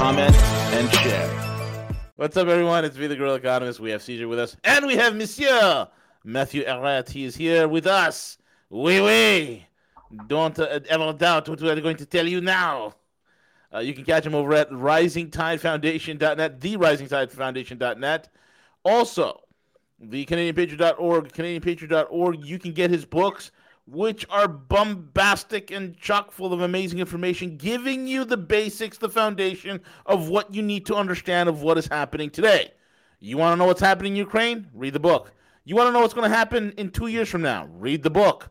comment, and share. What's up, everyone? It's me, the Guerrilla Economist. We have Caesar with us, and we have Monsieur Matthew Ehret. He is here with us. Oui, oui. Don't uh, ever doubt what we're going to tell you now. Uh, you can catch him over at risingtidefoundation.net, the risingtidefoundation.net. Also, the CanadianPatriot.org, CanadianPatriot.org. You can get his books, which are bombastic and chock full of amazing information, giving you the basics, the foundation of what you need to understand of what is happening today. You want to know what's happening in Ukraine? Read the book. You want to know what's going to happen in two years from now? Read the book.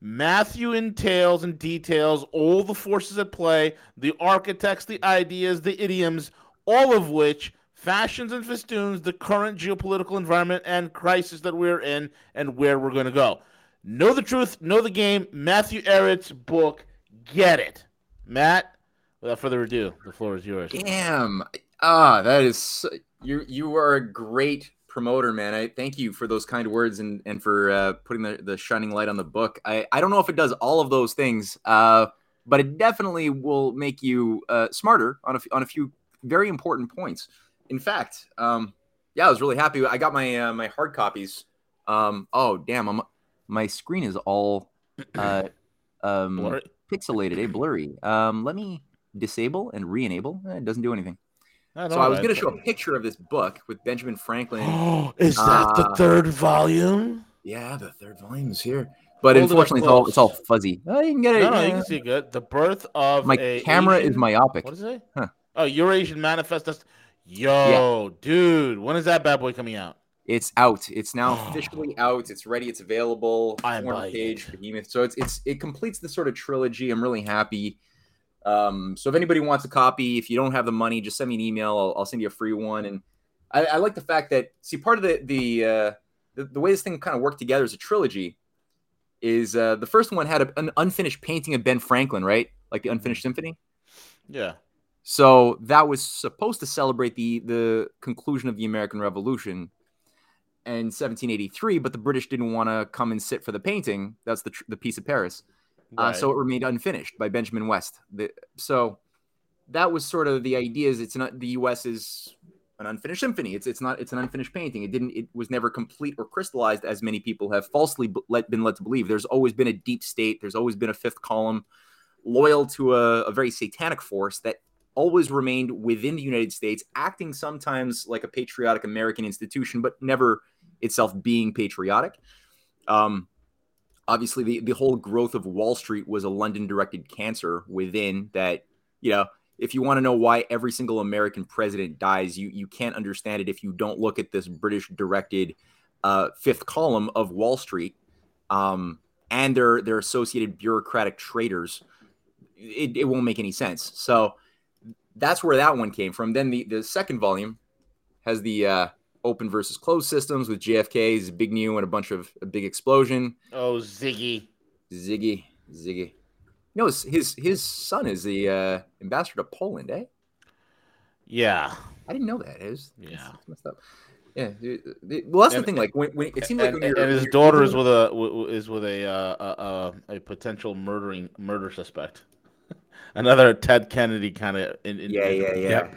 Matthew entails and details all the forces at play, the architects, the ideas, the idioms, all of which fashions and festoons the current geopolitical environment and crisis that we're in and where we're going to go. Know the truth, know the game. Matthew Ehret's book, get it. Matt, without further ado, the floor is yours. Damn. Ah, that is you. You are a great promoter, man. I thank you for those kind words and and for uh, putting the, the shining light on the book. I I don't know if it does all of those things, uh, but it definitely will make you uh, smarter on a on a few very important points. In fact, um, yeah, I was really happy. I got my uh, my hard copies. Um, oh damn, I'm, my screen is all uh, um, Blurry. pixelated, eh? blurry. Um, let me disable and re-enable. Eh, It doesn't do anything. So I was going to show a picture of this book with Benjamin Franklin. Oh, is that the Uh, third volume? yeah, the third volume is here, but Hold it up unfortunately, it's all, close. it's all fuzzy. Oh, you can get it. No, no, you can see good. The birth of My a camera is Asian- myopic. What is it? Huh. Oh, Eurasian Manifest. That's- Yo, dude, when is that bad boy coming out? It's out. It's now officially out. It's ready. It's available. I'm 400 buying page it. behemoth. So it's it's it completes the sort of trilogy. I'm really happy. Um, so if anybody wants a copy, if you don't have the money, just send me an email. I'll, I'll send you a free one. And I, I like the fact that see part of the the uh, the, the way this thing kind of worked together as a trilogy is uh, the first one had a, an unfinished painting of Ben Franklin, right? Like the unfinished symphony. Yeah. So that was supposed to celebrate the the conclusion of the American Revolution in 1783, but the British didn't want to come and sit for the painting. That's the tr- the Peace of Paris. Uh, so it remained unfinished by Benjamin West. The, so that was sort of the idea. Is it's not the U.S. is an unfinished symphony. It's it's not it's an unfinished painting. It didn't it was never complete or crystallized as many people have falsely b- let, been led to believe. There's always been a deep state. There's always been a fifth column, loyal to a, a very satanic force that always remained within the United States, acting sometimes like a patriotic American institution, but never itself being patriotic. Um, obviously, the, the whole growth of Wall Street was a London directed cancer within that, you know, if you want to know why every single American president dies, you, you can't understand it if you don't look at this British directed uh, fifth column of Wall Street um, and their, their associated bureaucratic traitors. It, it won't make any sense. So, that's where that one came from. Then the, the second volume has the uh, open versus closed systems with JFK JFK's big new and a bunch of a big explosion. Oh, Ziggy. Ziggy, Ziggy. You know, his his, his son is the uh, ambassador to Poland, eh? Yeah. I didn't know that. It was, Yeah. it's messed up. Yeah. the- the- Well, that's And- the thing. Like when, when it seems like and, when you're, and his you're daughter is with a w- w- is with a uh, a, a, a potential murdering murder suspect. Another Ted Kennedy kind of. In, Yeah, yeah, yeah.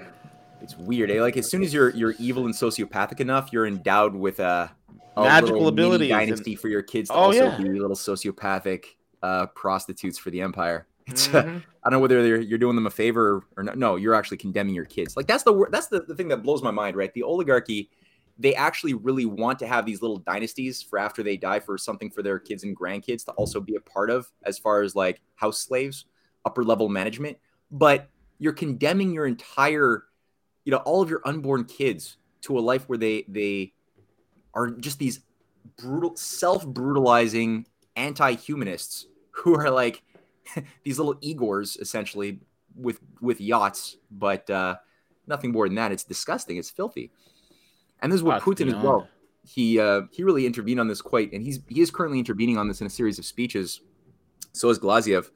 It's weird. Eh? Like as soon as you're you're evil and sociopathic enough, you're endowed with a, a Magical ability abilities and- dynasty for your kids to Oh, also yeah. be little sociopathic uh, prostitutes for the empire. It's, Mhm. I don't know whether you're, you're doing them a favor or not. No, you're actually condemning your kids. Like that's the that's the, the thing that blows my mind, right? The oligarchy, they actually really want to have these little dynasties for after they die for something for their kids and grandkids to also be a part of, as far as like house slaves, upper level management. But you're condemning your entire, you know, all of your unborn kids to a life where they they are just these brutal, self brutalizing anti humanists who are like these little Igors essentially with with yachts, but uh, nothing more than that. It's disgusting. It's filthy. And this is what Putin as well. He uh, he really intervened on this quite, and he's he is currently intervening on this in a series of speeches. So is Glaziev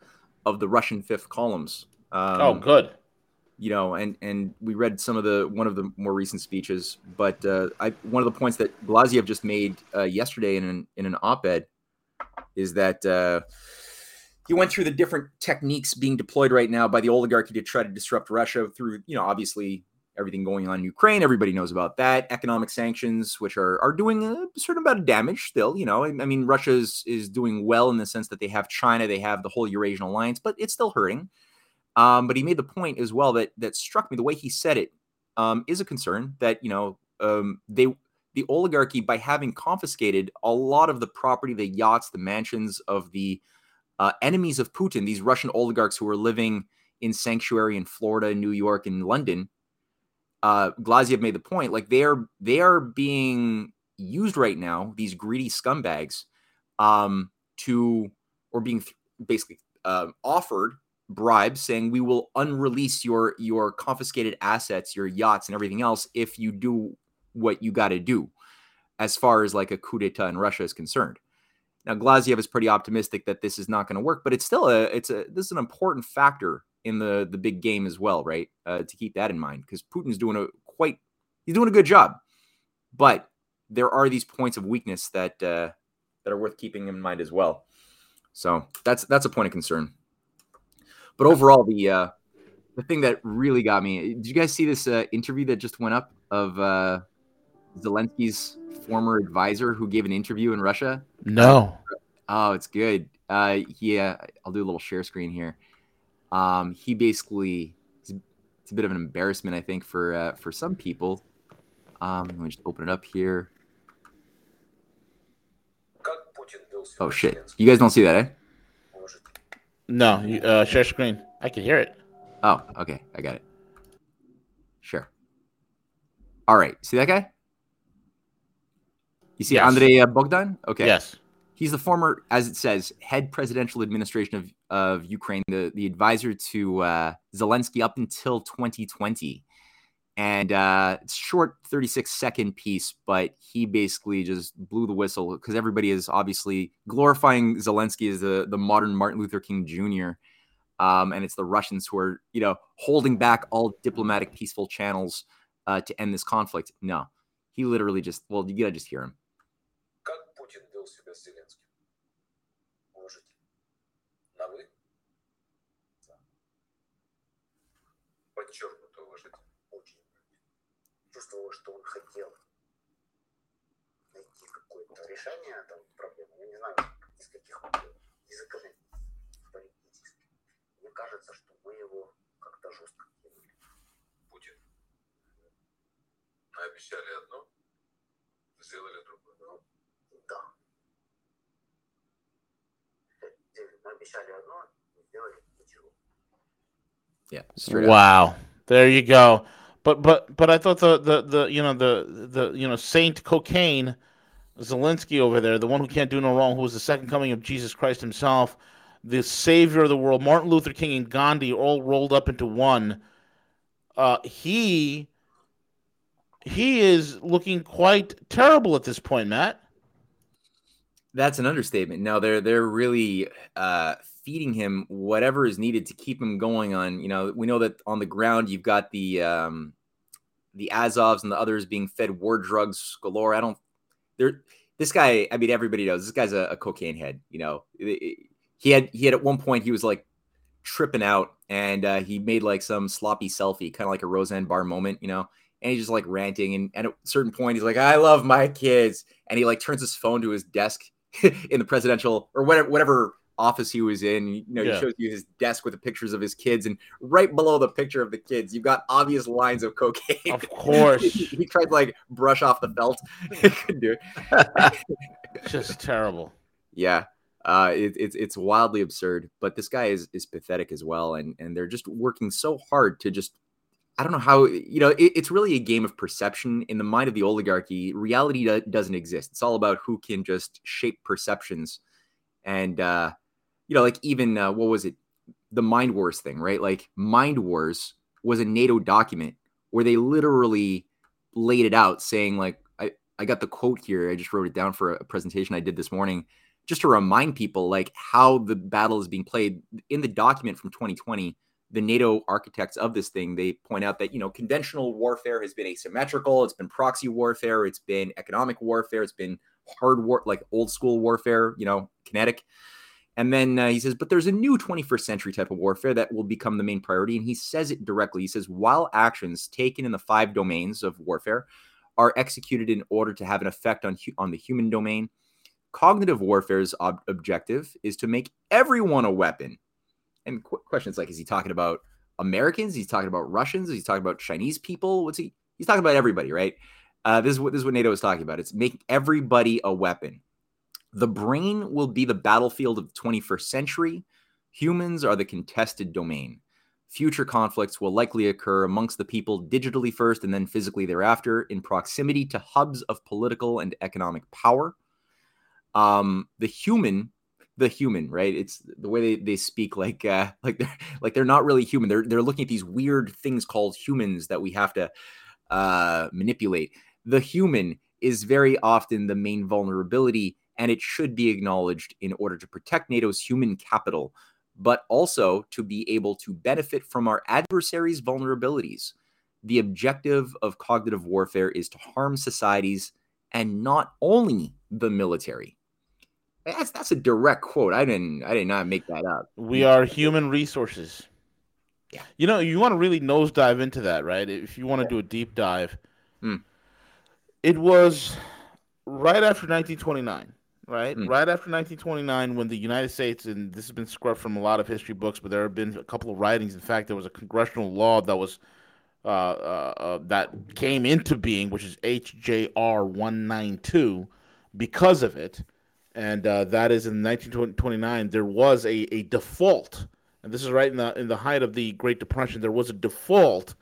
of the Russian Fifth Columns. Um, oh, good. You know, and and we read some of the one of the more recent speeches, but uh, I one of the points that Glaziev just made uh, yesterday in an in an op-ed is that uh, he went through the different techniques being deployed right now by the oligarchy to try to disrupt Russia through, you know, obviously everything going on in Ukraine. Everybody knows about that. Economic sanctions, which are are doing a certain amount of damage still. You know, I, I mean, Russia is is doing well in the sense that they have China, they have the whole Eurasian alliance, but it's still hurting. Um, but he made the point as well that that struck me. The way he said it um, is a concern that you know um, they the oligarchy by having confiscated a lot of the property, the yachts, the mansions of the uh, enemies of Putin, these Russian oligarchs who are living in sanctuary in Florida, New York, and London. Uh, Glaziev made the point like they are they are being used right now. These greedy scumbags um, to or being th- basically uh, offered bribes saying we will unrelease your your confiscated assets your yachts and everything else if you do what you got to do as far as like a coup d'etat in russia is concerned. Now glaziev is pretty optimistic that this is not going to work but it's still a it's a this is an important factor in the the big game as well right uh, to keep that in mind because putin's doing a quite he's doing a good job but there are these points of weakness that uh, that are worth keeping in mind as well. So that's that's a point of concern but overall, the uh, the thing that really got me. Did you guys see this uh, interview that just went up of uh, Zelensky's former advisor who gave an interview in Russia? No. Oh, it's good. Uh, yeah, I'll do a little share screen here. Um, he basically it's, it's a bit of an embarrassment, I think, for uh, for some people. Um, let me just open it up here. Oh shit! You guys don't see that, eh? No. You, uh, share screen. I can hear it. Oh, okay, I got it. Sure. All right, see that guy? You see Yes. Andrei uh, Bogdan? Okay. Yes. He's the former, as it says, head presidential administration of, of Ukraine, the, the advisor to uh, Zelensky up until 2020. And uh, it's short 36 second piece, but he basically just blew the whistle because everybody is obviously glorifying Zelensky as the, the modern Martin Luther King Jr. Um, and it's the Russians who are, you know, holding back all diplomatic, peaceful channels uh, to end this conflict. No, he literally just, well, you gotta just hear him. Чувствовал, что он хотел найти какое-то решение там, проблемы. Я не знаю, из каких. Языковых, политических. Мне кажется, что мы его как-то жестко кинули. Путин. Обещали одно, сделали другое. Ну, да. Мы обещали одно, сделали ничего. Yeah. Wow. There you go. But but but I thought the the, the you know the the you know Saint Cocaine Zelensky over there, the one who can't do no wrong, who was the second coming of Jesus Christ himself, the savior of the world, Martin Luther King and Gandhi all rolled up into one. Uh, he he is looking quite terrible at this point, Matt. That's an understatement. No, they're they're really uh, feeding him whatever is needed to keep him going. On you know, we know that on the ground you've got the um, the Azovs and the others being fed war drugs galore. I don't. There, this guy. I mean, everybody knows this guy's a, a cocaine head. You know, he had he had at one point he was like tripping out and uh, he made like some sloppy selfie, kind of like a Roseanne Barr moment. You know. And he's just like ranting, and, and at a certain point, he's like, "I love my kids," and he like turns his phone to his desk in the presidential or whatever whatever office he was in. You know, Yeah. he shows you his desk with the pictures of his kids, and right below the picture of the kids, you've got obvious lines of cocaine. Of course. he, he tried to like brush off the belt. Couldn't do it. Just terrible. Yeah. Uh, it, it's it's wildly absurd, but this guy is is pathetic as well, and and they're just working so hard to just I don't know how you know it, it's really a game of perception in the mind of the oligarchy. Reality do, doesn't exist. It's all about who can just shape perceptions, and uh, you know, like even uh, what was it, the Mind Wars thing, right? Like Mind Wars was a NATO document where they literally laid it out saying like I, I got the quote here. I just wrote it down for a presentation I did this morning just to remind people like how the battle is being played. In the document from 2020 the nato architects of this thing they point out that you know conventional warfare has been asymmetrical. It's been proxy warfare. It's been economic warfare. It's been hard war like old school warfare you know kinetic and then uh, he says but there's a new 21st century type of warfare that will become the main priority and he says it directly he says while actions taken in the five domains of warfare are executed in order to have an effect on hu- on the human domain cognitive warfare's ob- objective is to make everyone a weapon. And qu- questions like, is he talking about Americans? He's talking about Russians? He's talking about Chinese people? What's he? He's talking about everybody, right? Uh, this is what this is what NATO is talking about. It's making everybody a weapon. The brain will be the battlefield of the 21st century. Humans are the contested domain. Future conflicts will likely occur amongst the people digitally first and then physically thereafter in proximity to hubs of political and economic power um the human the human right it's the way they, they speak like uh like they're like they're not really human they're they're looking at these weird things called humans that we have to uh manipulate the human is very often the main vulnerability and it should be acknowledged in order to protect NATO's human capital but also to be able to benefit from our adversaries vulnerabilities the objective of cognitive warfare is to harm societies and not only the military that's that's a direct quote. I didn't I did not make that up. We are human resources. Yeah. You know, you want to really nosedive into that, right? If you want to yeah. do a deep dive. Mm. It was right after 1929, right? Mm. Right after 1929 when the United States and this has been scrubbed from a lot of history books, but there have been a couple of writings. In fact, there was a congressional law that was uh, uh, uh, that came into being, which is HJR 192 because of it and uh, that is in 1929. There was a, a default, and this is right in the in the height of the Great Depression. There was a default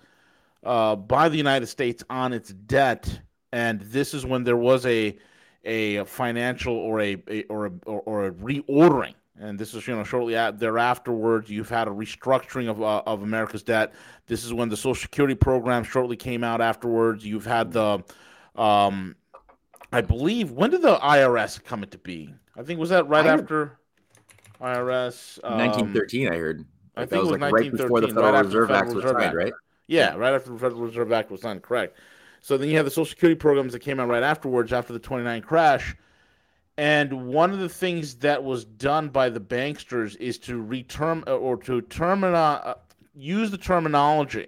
uh, by the United States on its debt, and this is when there was a a financial or a, a or a or, a reordering. And this is, you know, shortly at, thereafterwards, you've had a restructuring of, uh, of America's debt. This is when the Social Security program shortly came out afterwards. You've had the, um, I believe when did the IRS come into being? I think was that right I after IRS. Um, 1913, I heard. I think it was, was like right before the Federal right Reserve Act was signed, right? Yeah, right after the Federal Reserve Act was signed. Correct. So then you have the Social Security programs that came out right afterwards, after the 29 crash. And one of the things that was done by the banksters is to reterm or to termina, uh, use the terminology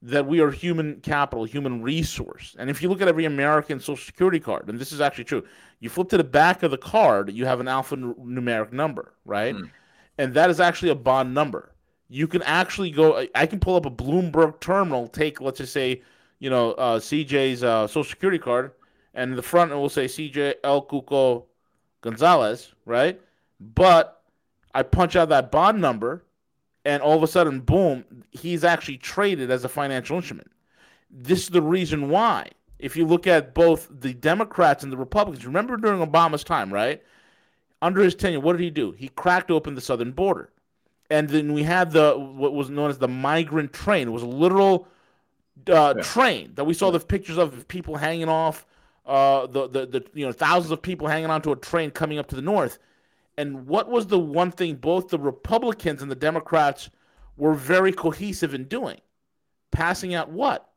that we are human capital, human resource. And if you look at every American Social Security card, and this is actually true, you flip to the back of the card, you have an alphanumeric number, right? Mm. And that is actually a bond number. You can actually go, I can pull up a Bloomberg terminal, take, let's just say, you know, uh, CJ's uh, Social Security card, and the front it will say CJ El Cuco Gonzalez, right? But I punch out that bond number and all of a sudden, boom, he's actually traded as a financial instrument. This is the reason why. If you look at both the Democrats and the Republicans, remember during Obama's time, right? Under his tenure, what did he do? He cracked open the southern border. And then we had the what was known as the migrant train. It was a literal uh, yeah. train that we saw the pictures of people hanging off, uh, the, the the you know thousands of people hanging onto a train coming up to the north. And what was the one thing both the Republicans and the Democrats were very cohesive in doing? Passing out what?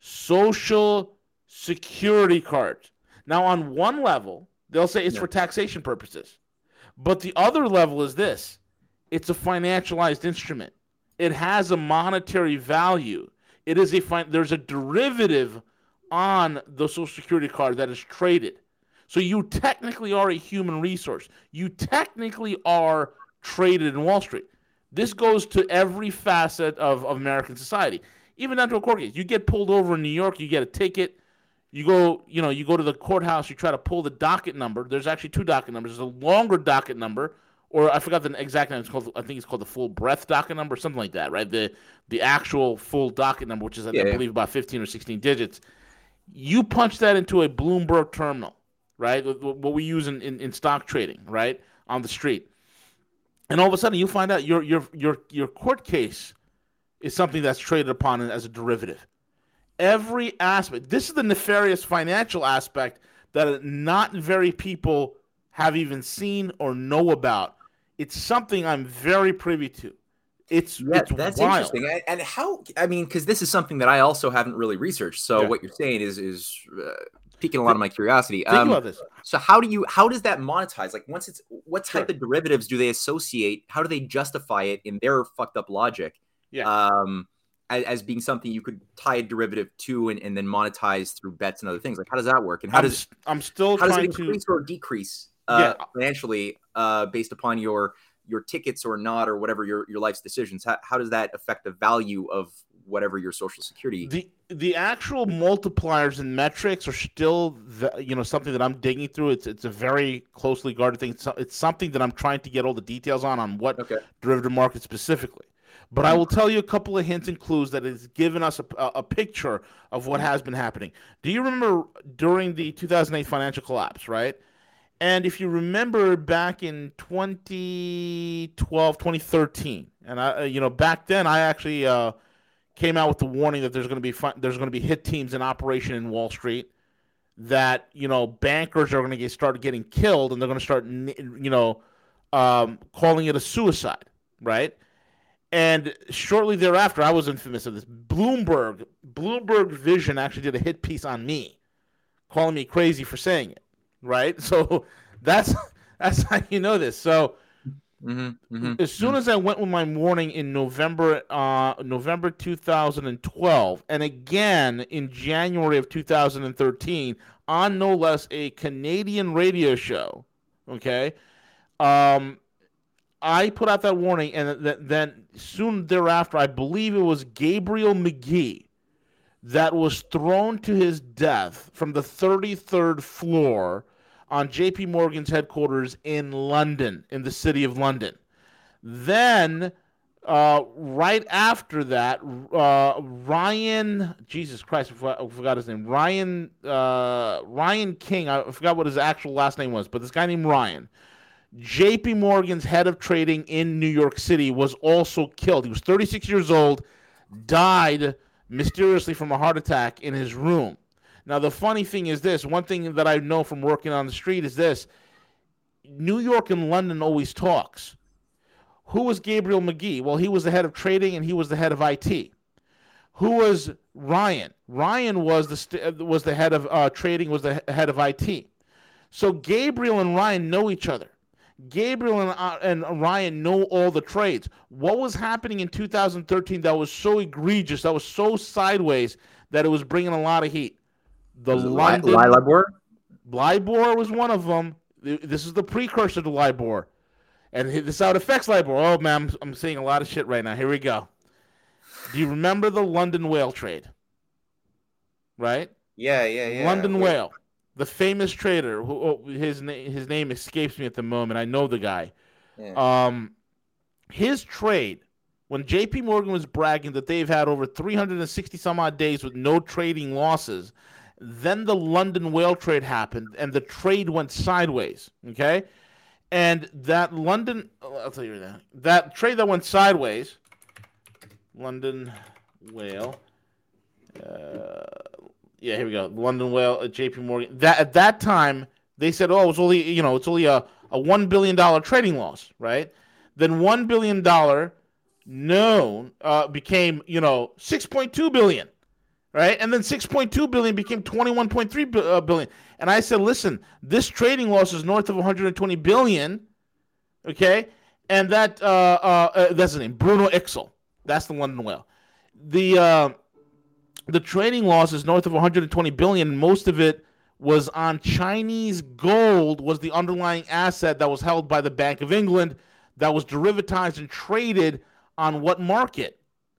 Social security cards. Now, on one level, they'll say it's yeah. for taxation purposes. But the other level is this it's a financialized instrument, it has a monetary value. It is a there's a derivative on the social security card that is traded. So you technically are a human resource. You technically are traded in Wall Street. This goes to every facet of, of American society, even down to a court case. You get pulled over in New York, you get a ticket. You go, you know, you go to the courthouse. You try to pull the docket number. There's actually two docket numbers. There's a longer docket number, or I forgot the exact name. It's called, I think it's called the full breath docket number, something like that, right? The the actual full docket number, which is yeah, I believe about 15 or 16 digits. You punch that into a Bloomberg terminal right? What we use in, in, in stock trading, right? On the street. And all of a sudden you find out your your your your court case is something that's traded upon as a derivative. every aspect. This is the nefarious financial aspect that not very people have even seen or know about. It's something I'm very privy to. It's Yeah, it's that's wild. interesting. And- how? I mean, because this is something that I also haven't really researched. So Yeah. what you're saying is is uh, piquing a lot of my curiosity. Think Um, about this. so how do you? How does that monetize? Like, once it's what type Sure. of derivatives do they associate? How do they justify it in their fucked up logic? Yeah. Um, as, as being something you could tie a derivative to and, and then monetize through bets and other things. Like, how does that work? And how I'm, does I'm still how does it trying to. increase or decrease uh, Yeah. financially uh, based upon your your tickets or not or whatever your, your life's decisions how, how does that affect the value of whatever your social security the the actual multipliers and metrics are still the, you know something that I'm digging through. It's it's a very closely guarded thing. It's, it's something that I'm trying to get all the details on on what okay derivative market specifically. But I will tell you a couple of hints and clues that has given us a, a, a picture of what has been happening. Do you remember during the 2008 financial collapse, right? And if you remember back in 2012, 2013, and I, you know, back then I actually uh, came out with the warning that there's going to be there's going to be hit teams in operation in Wall Street, that you know bankers are going to get start getting killed, and they're going to start you know um, calling it a suicide, right? And shortly thereafter, I was infamous of this. Bloomberg, Bloomberg Vision actually did a hit piece on me, calling me crazy for saying it, right? So that's that's how you know this. So mm-hmm, as soon as I went with my warning in November, uh, November 2012, and again in January of 2013 on no less a Canadian radio show, okay, um, I put out that warning, and th- then soon thereafter, I believe it was Gabriel Magee that was thrown to his death from the 33rd floor on JP Morgan's headquarters in London, in the city of London. Then, uh, right after that, uh, Ryan, Jesus Christ, I forgot, his name. Ryan, uh, Ryan King. I forgot what his actual last name was, but this guy named Ryan. JP Morgan's head of trading in New York City was also killed. He was 36 years old, died mysteriously from a heart attack in his room. Now, the funny thing is this one thing that I know from working on the street is this New York and London always talks. Who was Gabriel Magee? Well, he was the head of trading and he was the head of IT. Who was Ryan? Ryan was the st- was the head of uh, trading, was the he- head of IT. So Gabriel and Ryan know each other. Gabriel and, uh, and Ryan know all the trades. What was happening in 2013 that was so egregious, that was so sideways, that it was bringing a lot of heat? The London Lilibor? LIBOR was one of them. This is the precursor to LIBOR. And this is how it affects LIBOR. Oh, man, I'm, I'm seeing a lot of shit right now. Here we go. Do you remember the London whale trade? Right? yeah yeah yeah London Wait. whale. The famous trader. Who, oh, his, na- his name escapes me at the moment. I know the guy. Yeah. Um, his trade, when JP Morgan was bragging that they've had over 360 some odd days with no trading losses, then the London whale trade happened and the trade went sideways. Okay. And that London, oh, I'll tell you that, that trade that went sideways, London whale, uh, yeah, here we go. London whale at JP Morgan. That at that time they said, oh, it's only you know, it's only a, a one billion dollar trading loss, right? Then one billion dollar known uh, became you know six point two billion, right? And then six point two billion became twenty one point three uh. And I said, listen, this trading loss is north of one hundred and twenty billion, okay? And that uh, uh, uh, that's the name, Bruno Iksil. That's the London whale. The uh, the trading loss is north of 120 billion. Most of it was on Chinese gold, was the underlying asset that was held by the Bank of England, that was derivatized and traded on what market?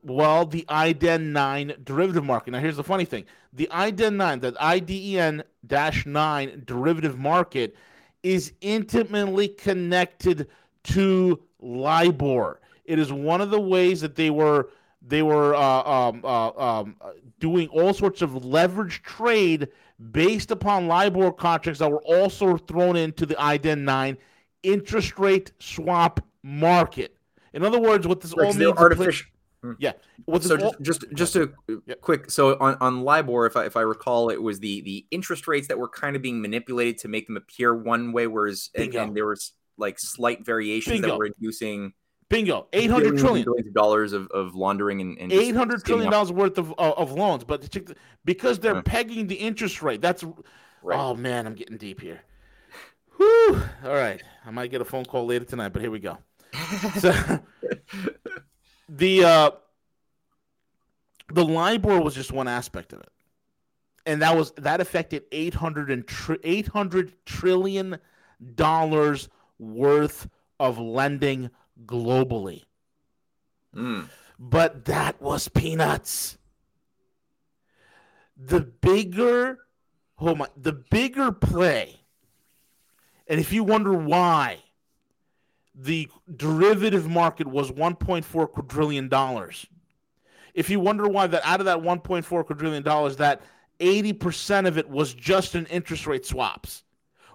Well, the IDEN 9 derivative market. Now, here's the funny thing the IDEN 9, the IDEN 9 derivative market, is intimately connected to LIBOR. It is one of the ways that they were they were uh, um, uh, um, doing all sorts of leverage trade based upon LIBOR contracts that were also thrown into the IDEN 9 interest rate swap market. In other words, what this all means they're in pla- artificial Hmm. Yeah. What's so just just, just a quick so on, on LIBOR, if I if I recall, it was the the interest rates that were kind of being manipulated to make them appear one way, whereas and, and there was like slight variations Bingo. that were inducing bingo, eight hundred trillion. dollars of, of laundering and, and Eight hundred trillion dollars worth of, of of loans, but because they're Yeah. pegging the interest rate. That's Right. oh man, I'm getting deep here. Whew. All right, I might get a phone call later tonight, but here we go. So the uh, the LIBOR was just one aspect of it, and that was that affected eight hundred and tri- eight hundred trillion dollars worth of lending globally. Mm. But that was peanuts. The bigger, oh my, the bigger play, and if you wonder why, the derivative market was 1.4 quadrillion dollars. If you wonder why that out of that 1.4 quadrillion dollars, that 80% of it was just in interest rate swaps.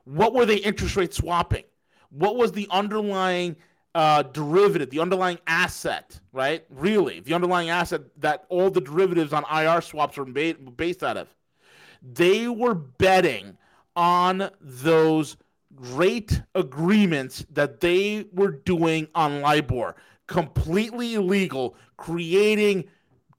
What were they interest rate swapping? What was the underlying uh, derivative, the underlying asset, right? Really, the underlying asset that all the derivatives on IR swaps are ba- based out of. They were betting on those rate agreements that they were doing on LIBOR, completely illegal, creating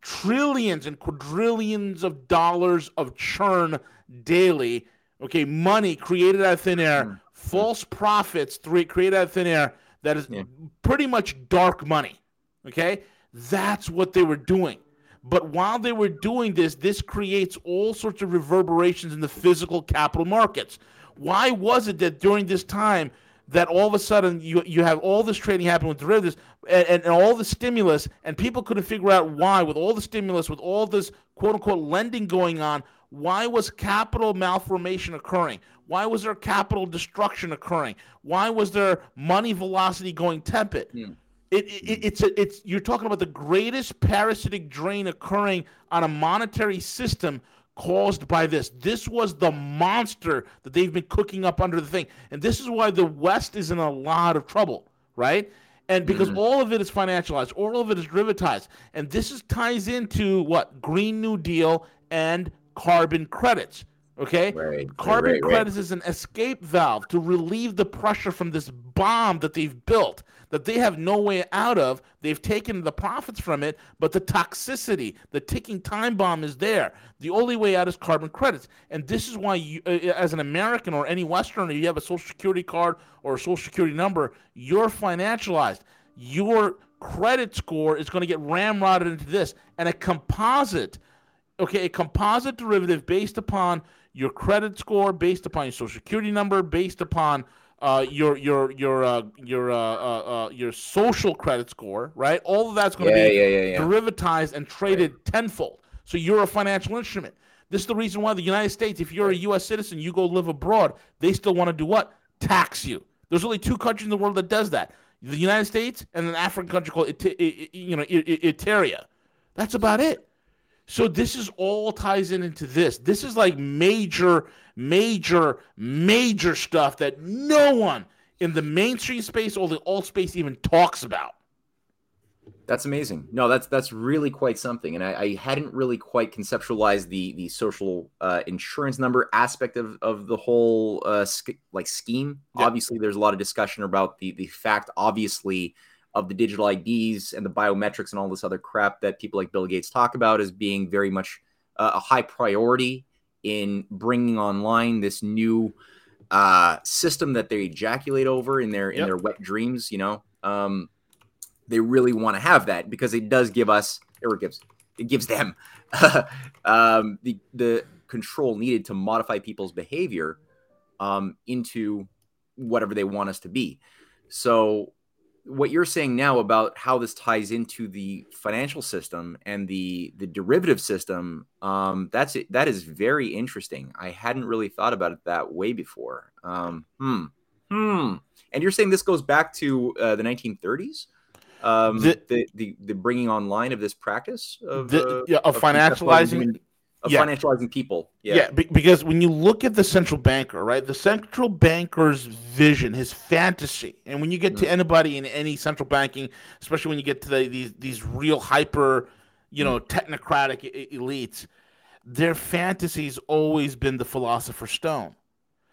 trillions and quadrillions of dollars of churn daily. Okay, money created out of thin air, hmm. false profits three, created out of thin air that is Yeah. pretty much dark money. Okay, that's what they were doing. But while they were doing this, this creates all sorts of reverberations in the physical capital markets. Why was it that during this time that all of a sudden you you have all this trading happening with derivatives and, and, and all the stimulus and people couldn't figure out why with all the stimulus with all this quote unquote lending going on why was capital malformation occurring? Why was there capital destruction occurring? Why was there money velocity going tepid? Hmm. It, it, it's a, it's you're talking about the greatest parasitic drain occurring on a monetary system caused by this. This was the monster that they've been cooking up under the thing, and this is why the West is in a lot of trouble, right? And because mm-hmm. all of it is financialized, all of it is derivatized, and this is ties into what Green New Deal and carbon credits. Okay, Right, carbon right, right. credits is an escape valve to relieve the pressure from this bomb that they've built that they have no way out of. They've taken the profits from it, but the toxicity, the ticking time bomb is there. The only way out is carbon credits. And this is why, you, uh, as an American or any Westerner, you have a Social Security card or a Social Security number, you're financialized. Your credit score is going to get ramrodded into this. And a composite okay, a composite derivative based upon your credit score, based upon your social security number, based upon uh, your your your uh, your uh, uh, uh, your social credit score, right? All of that's going to Yeah, be yeah, yeah, derivatized and traded tenfold. So you're a financial instrument. This is the reason why the United States, if you're a U.S. citizen, you go live abroad, they still want to do what? Tax you. There's only two countries in the world that does that: the United States and an African country called Ite- I- I- you know I- I- Iteria. That's about it. So this is all ties in into this. This is like major, major, major stuff that no one in the mainstream space or the alt space even talks about. That's amazing. No, that's that's really quite something, and I, I hadn't really quite conceptualized the the social uh, insurance number aspect of of the whole uh, like scheme. Yeah. Obviously, there's a lot of discussion about the the fact, obviously, of the digital IDs and the biometrics and all this other crap that people like Bill Gates talk about as being very much uh, a high priority in bringing online this new uh, system that they ejaculate over in their in Yep. their wet dreams. You know, um, they really want to have that because it does give us or it gives it gives them um, the the control needed to modify people's behavior um, into whatever they want us to be. So what you're saying now about how this ties into the financial system and the the derivative system um that's it that is very interesting. I hadn't really thought about it that way before. Um hmm hmm. And you're saying this goes back to uh, the 1930s um The- the, the the bringing online of this practice of, The- uh, yeah, of conceptualizing financializing- of Yeah. financializing people. Yeah, Yeah. because when you look at the central banker, right, the central banker's vision, his fantasy, and when you get to anybody in any central banking, especially when you get to the, these these real hyper, you know, technocratic e- elites, their fantasy's always been the philosopher's stone.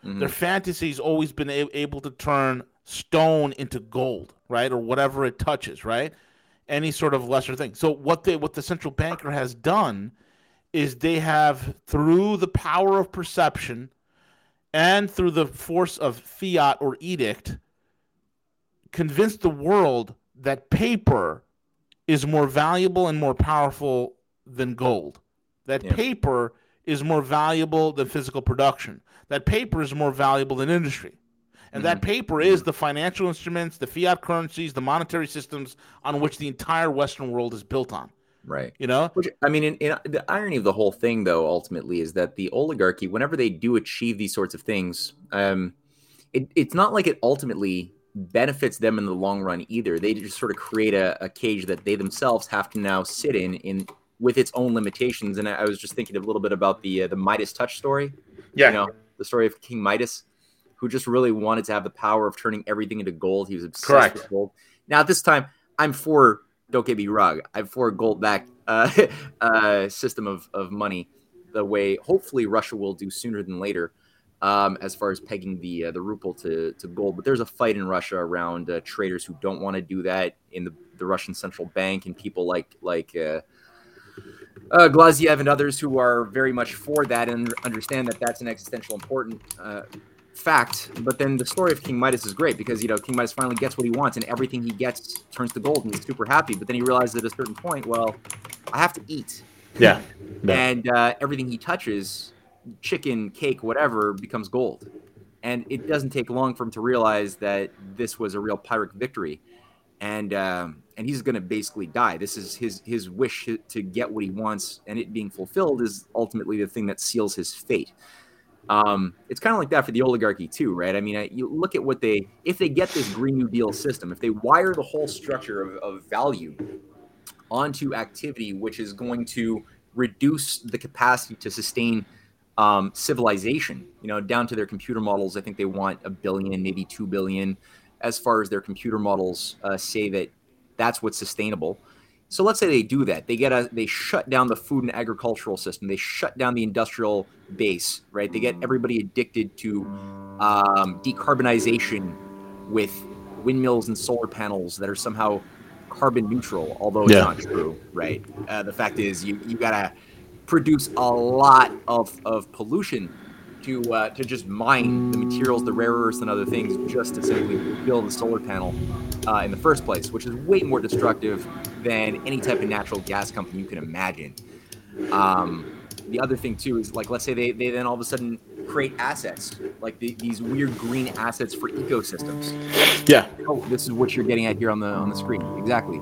Mhm. Their fantasy's always been a- able to turn stone into gold, right, or whatever it touches, right, any sort of lesser thing. So what they what the central banker has done is they have through the power of perception and through the force of fiat or edict convinced the world that paper is more valuable and more powerful than gold. That Yeah. paper is more valuable than physical production. That paper is more valuable than industry. And that mm-hmm. paper is the financial instruments the fiat currencies the monetary systems on which the entire western world is built on Right. you know Which I mean, in, in, the irony of the whole thing, though, ultimately, is that the oligarchy, whenever they do achieve these sorts of things, um, it, it's not like it ultimately benefits them in the long run either. They just sort of create a, a cage that they themselves have to now sit in, in with its own limitations. And I, I was just thinking a little bit about the uh, the Midas touch story. yeah You know, the story of King Midas, who just really wanted to have the power of turning everything into gold. He was obsessed Correct. with gold. Now, at this time, I'm for, don't get me wrong, I'm for a gold back uh, uh, system of, of money, the way hopefully Russia will do sooner than later. Um, as far as pegging the uh, the ruble to, to gold, but there's a fight in Russia around uh, traders who don't want to do that in the, the Russian central bank and people like like uh, uh, Glaziev and others who are very much for that and understand that that's an existential important uh, fact. But then the story of King Midas is great because you know King Midas finally gets what he wants and everything he gets turns to gold and he's super happy. But then he realizes at a certain point, well, I have to eat, yeah Yeah. and uh, everything he touches, chicken, cake, whatever, becomes gold. And it doesn't take long for him to realize that this was a real Pyrrhic victory, and um, and he's going to basically die. This is his his wish to get what he wants, and it being fulfilled is ultimately the thing that seals his fate. Um, it's kind of like that for the oligarchy too, right? I mean, I, you look at what they if they get this Green New Deal system, if they wire the whole structure of, of value onto activity, which is going to reduce the capacity to sustain um, civilization, you know, down to their computer models. I think they want a billion, maybe two billion, as far as their computer models uh, say that that's what's sustainable. So let's say they do that. They get a they shut down the food and agricultural system. They shut down the industrial base, right? They get everybody addicted to um, decarbonization with windmills and solar panels that are somehow carbon neutral, although it's Yeah. not true, right? Uh, the fact is, you you gotta produce a lot of, of pollution to uh, to just mine the materials, the rare earths, and other things just to simply build a solar panel uh, in the first place, which is way more destructive than any type of natural gas company you can imagine. Um, the other thing too is like let's say they, they then all of a sudden create assets like the, these weird green assets for ecosystems yeah oh, this is what you're getting at here on the on the screen. Exactly.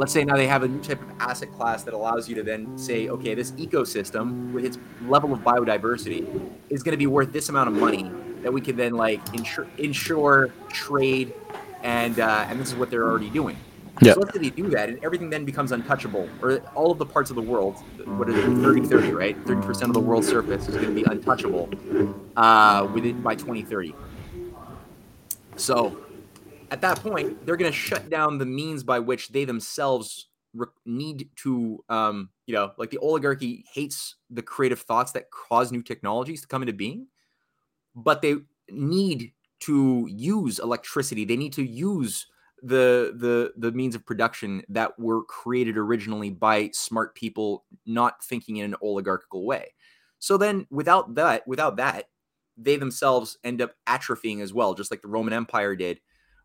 Let's say now they have a new type of asset class that allows you to then say, okay, this ecosystem with its level of biodiversity is going to be worth this amount of money that we can then like insure, insure trade, and uh, and this is what they're already doing. Yeah. So let's say they do that, and everything then becomes untouchable, or all of the parts of the world, what is it, 30 30, right? 30% of the world's surface is going to be untouchable uh, within by 2030. So at that point, they're going to shut down the means by which they themselves re- need to, um, you know, like the oligarchy hates the creative thoughts that cause new technologies to come into being, but they need to use electricity. They need to use the the the means of production that were created originally by smart people not thinking in an oligarchical way. So then without that without that they themselves end up atrophying as well just like the Roman Empire did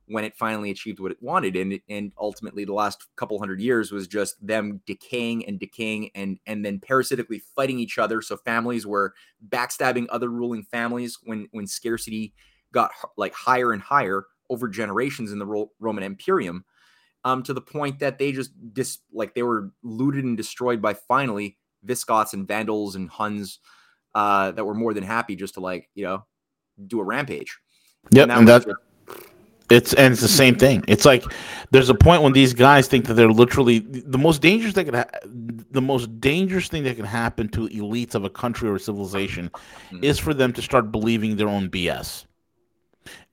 when it finally achieved what it wanted and and ultimately the last couple hundred years was just them decaying and decaying and and then parasitically fighting each other. So families were backstabbing other ruling families when when scarcity got like higher and higher over generations in the Ro- Roman Imperium um to the point that they just dis like they were looted and destroyed by finally Visigoths and Vandals and Huns uh that were more than happy just to like you know do a rampage. Yep, that and that It's and it's the same thing. It's like there's a point when these guys think that they're literally the most dangerous that could ha- the most dangerous thing that can happen to elites of a country or a civilization Mhm. is for them to start believing their own BS.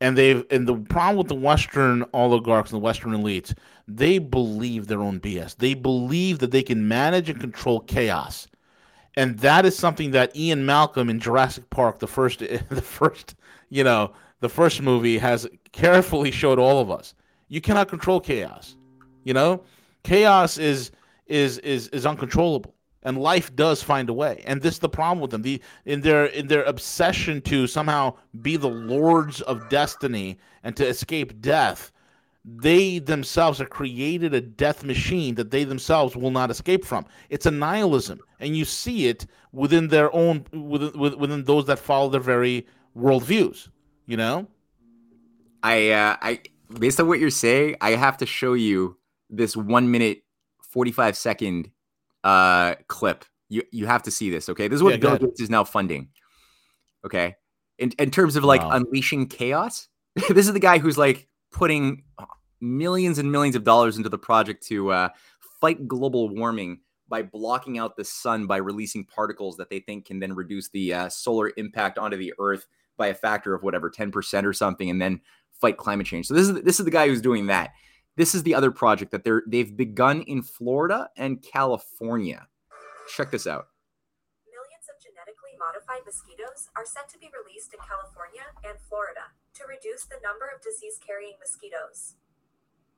And they've and the problem with the Western oligarchs and the Western elites, they believe their own BS. They believe that they can manage and control chaos. And that is something that Ian Malcolm in Jurassic Park, the first the first, you know, the first movie has carefully showed all of us. You cannot control chaos. You know? Chaos is is is is uncontrollable. And life does find a way. And this is the problem with them. The in their in their obsession to somehow be the lords of destiny and to escape death, they themselves have created a death machine that they themselves will not escape from. It's a nihilism, and you see it within their own within within those that follow their very worldviews. You know, I, uh, I, based on what you're saying, I have to show you this one minute, 45 second uh, clip. You, you have to see this. Okay. This is what Yeah, Bill. Gates is now funding. Okay. In, in terms of like Wow. unleashing chaos, this is the guy who's like putting millions and millions of dollars into the project to uh, fight global warming by blocking out the sun by releasing particles that they think can then reduce the uh, solar impact onto the earth by a factor of whatever 10% or something and then fight climate change. So this is this is the guy who's doing that. This is the other project that they're they've begun in Florida and California. Check this out. Millions of genetically modified mosquitoes are set to be released in California and Florida to reduce the number of disease carrying mosquitoes.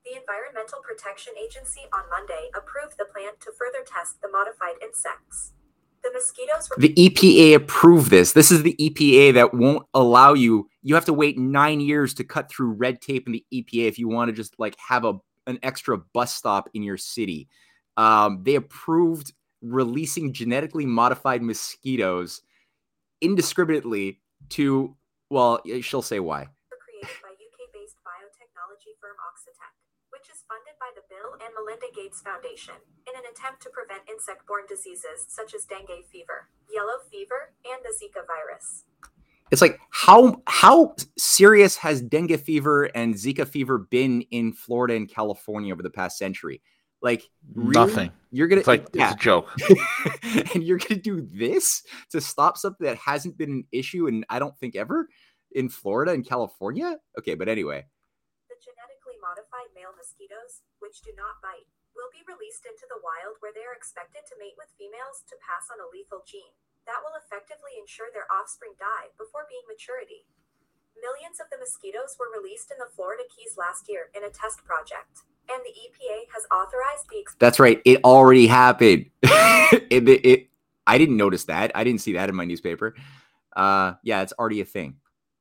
The Environmental Protection Agency on Monday approved the plan to further test the modified insects. The mosquitoes were The EPA approved this. This is the EPA that won't allow you. You have to wait nine years to cut through red tape in the EPA if you want to just like have a an extra bus stop in your city. Um, they approved releasing genetically modified mosquitoes indiscriminately to. Well, she'll say why. were created by UK based biotechnology firm Oxitec, which is funded by the Bill and Melinda Gates Foundation in an attempt to prevent insect borne diseases such as dengue fever, yellow fever, and the Zika virus. It's like how how serious has dengue fever and Zika fever been in Florida and California over the past century? Like really? nothing. You're gonna It's like yeah. it's a joke. and you're gonna do this to stop something that hasn't been an issue and I don't think ever in Florida and California. Okay, but anyway, The genetically modified male mosquitoes, which do not bite, will be released into the wild where they are expected to mate with females to pass on a lethal gene that will effectively ensure their offspring die before being maturity. Millions of the mosquitoes were released in the Florida Keys last year in a test project, and the EPA has authorized the that's right. It already happened. it, it, it- I didn't notice that. I didn't see that in my newspaper. Uh, yeah, it's already a thing.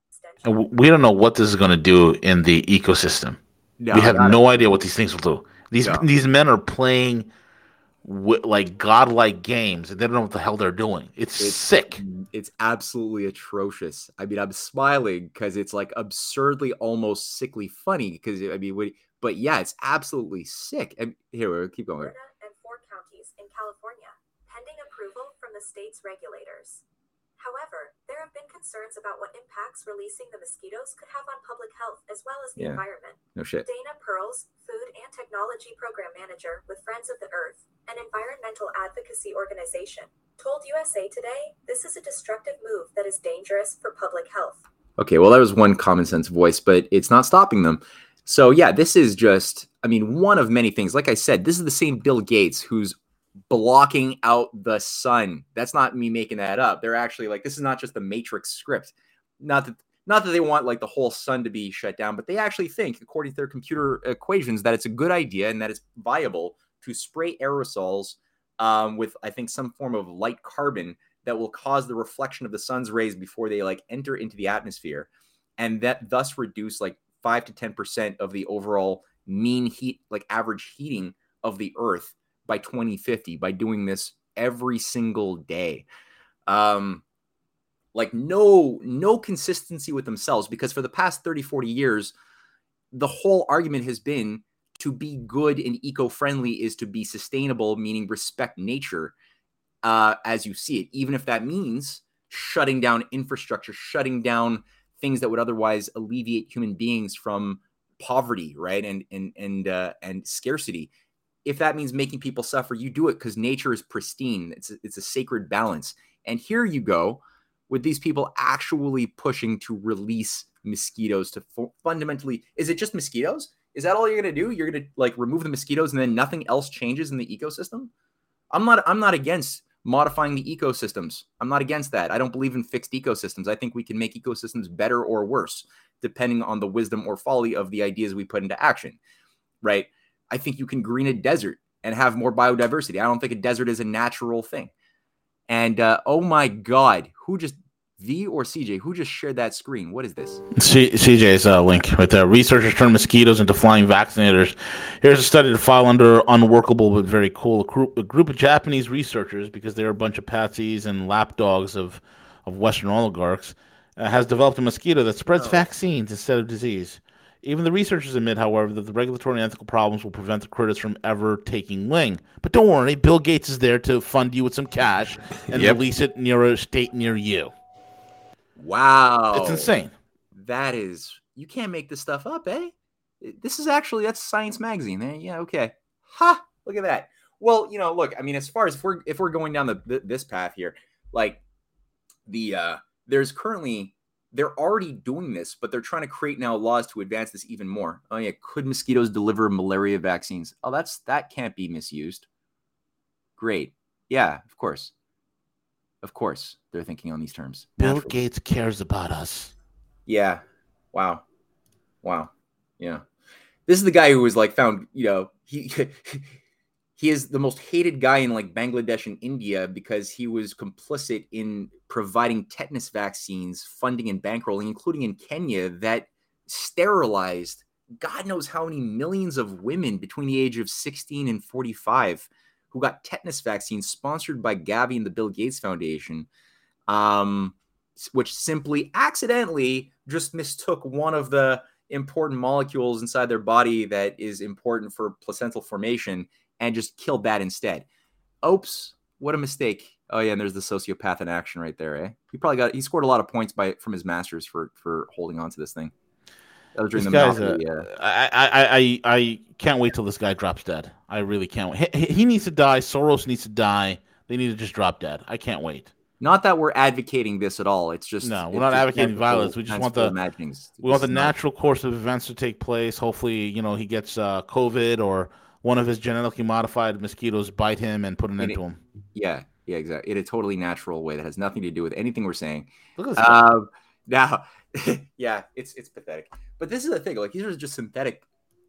extension. And w- we don't know what this is going to do in the ecosystem. No, we have not- no idea what these things will do. These No. these men are playing wi- like godlike games, and they don't know what the hell they're doing. It's, It's- sick. Mm, it's absolutely atrocious. I mean, I'm smiling because it's like absurdly, almost sickly funny. Because I mean, what, but yeah, it's absolutely sick. And here, we'll keep going. Florida and four counties in California, pending approval from the state's regulators. However, there have been concerns about what impacts releasing the mosquitoes could have on public health as well as the Yeah. environment. No shit. Dana Perls, Food and Technology Program Manager with Friends of the Earth, an environmental advocacy organization, told USA Today this is a destructive move that is dangerous for public health. Okay, well, that was one common sense voice, but it's not stopping them. So, yeah, this is just, I mean, one of many things. Like I said, this is the same Bill Gates who's blocking out the sun. That's not me making that up. They're actually like, this is not just the Matrix script. Not that. Not that they want like the whole sun to be shut down, but they actually think, according to their computer equations, that it's a good idea and that it's viable to spray aerosols um, with, I think, some form of light carbon that will cause the reflection of the sun's rays before they like enter into the atmosphere and that thus reduce like 5 to 10% of the overall mean heat like average heating of the earth by 2050 by doing this every single day um like no no consistency with themselves because for the past 30 40 years the whole argument has been to be good and eco-friendly is to be sustainable meaning respect nature uh, as you see it, even if that means shutting down infrastructure, shutting down things that would otherwise alleviate human beings from poverty, right? And and and uh, and scarcity. If that means making people suffer, you do it because nature is pristine. It's a, it's a sacred balance. And here you go with these people actually pushing to release mosquitoes to fu- fundamentally. Is it just mosquitoes? Is that all you're going to do? You're going to like remove the mosquitoes and then nothing else changes in the ecosystem? I'm not I'm not against modifying the ecosystems. I'm not against that. I don't believe in fixed ecosystems. I think we can make ecosystems better or worse depending on the wisdom or folly of the ideas we put into action. Right? I think you can green a desert and have more biodiversity. I don't think a desert is a natural thing. And uh, oh my God, who just V or CJ? Who just shared that screen? What is this? C- CJ's uh, link right there. Researchers turn mosquitoes into flying vaccinators. Here's a study to file under unworkable but very cool. A group, a group of Japanese researchers, because they're a bunch of patsies and lapdogs of, of Western oligarchs, uh, has developed a mosquito that spreads Oh. vaccines instead of disease. Even the researchers admit, however, that the regulatory and ethical problems will prevent the critters from ever taking wing. But don't worry, Bill Gates is there to fund you with some cash and Yep. release it near a state near you. Wow. It's insane. That is, you can't make this stuff up, eh? This is actually that's Science Magazine. Eh? Yeah, okay. Ha! Look at that. Well, you know, look. I mean, as far as if we're if we're going down the this path here, like the uh there's currently they're already doing this, but they're trying to create now laws to advance this even more. Oh yeah, could mosquitoes deliver malaria vaccines? Oh, that's that can't be misused. Great. Yeah, of course. Of course, they're thinking on these terms. Bill Naturally. Gates cares about us. Yeah. Wow. Wow. Yeah. This is the guy who was like found, you know, he he is the most hated guy in like Bangladesh and India because he was complicit in providing tetanus vaccines, funding and bankrolling, including in Kenya, that sterilized God knows how many millions of women between the age of 16 and 45 who got tetanus vaccines sponsored by Gavi and the Bill Gates Foundation. Um, which simply accidentally just mistook one of the important molecules inside their body that is important for placental formation and just killed that instead. Oops, what a mistake. Oh yeah, and there's the sociopath in action right there, eh? He probably got he scored a lot of points by from his masters for for holding on to this thing. That was during This the guy's a- uh, I, I, I, I, I can't wait till this guy drops dead. I really can't wait. He, he needs to die. Soros needs to die. They need to just drop dead. I can't wait. Not that we're advocating this at all. It's just No, we're not advocating violence. We just want the- imaginings. We want the natural course of events to take place. Hopefully, you know, he gets uh, COVID or one of his genetically modified mosquitoes bite him and put an end it- to him. Yeah, yeah, exactly. In a totally natural way that has nothing to do with anything we're saying. Look at this. Um, now, yeah, it's it's pathetic. But this is the thing. Like these are just synthetic,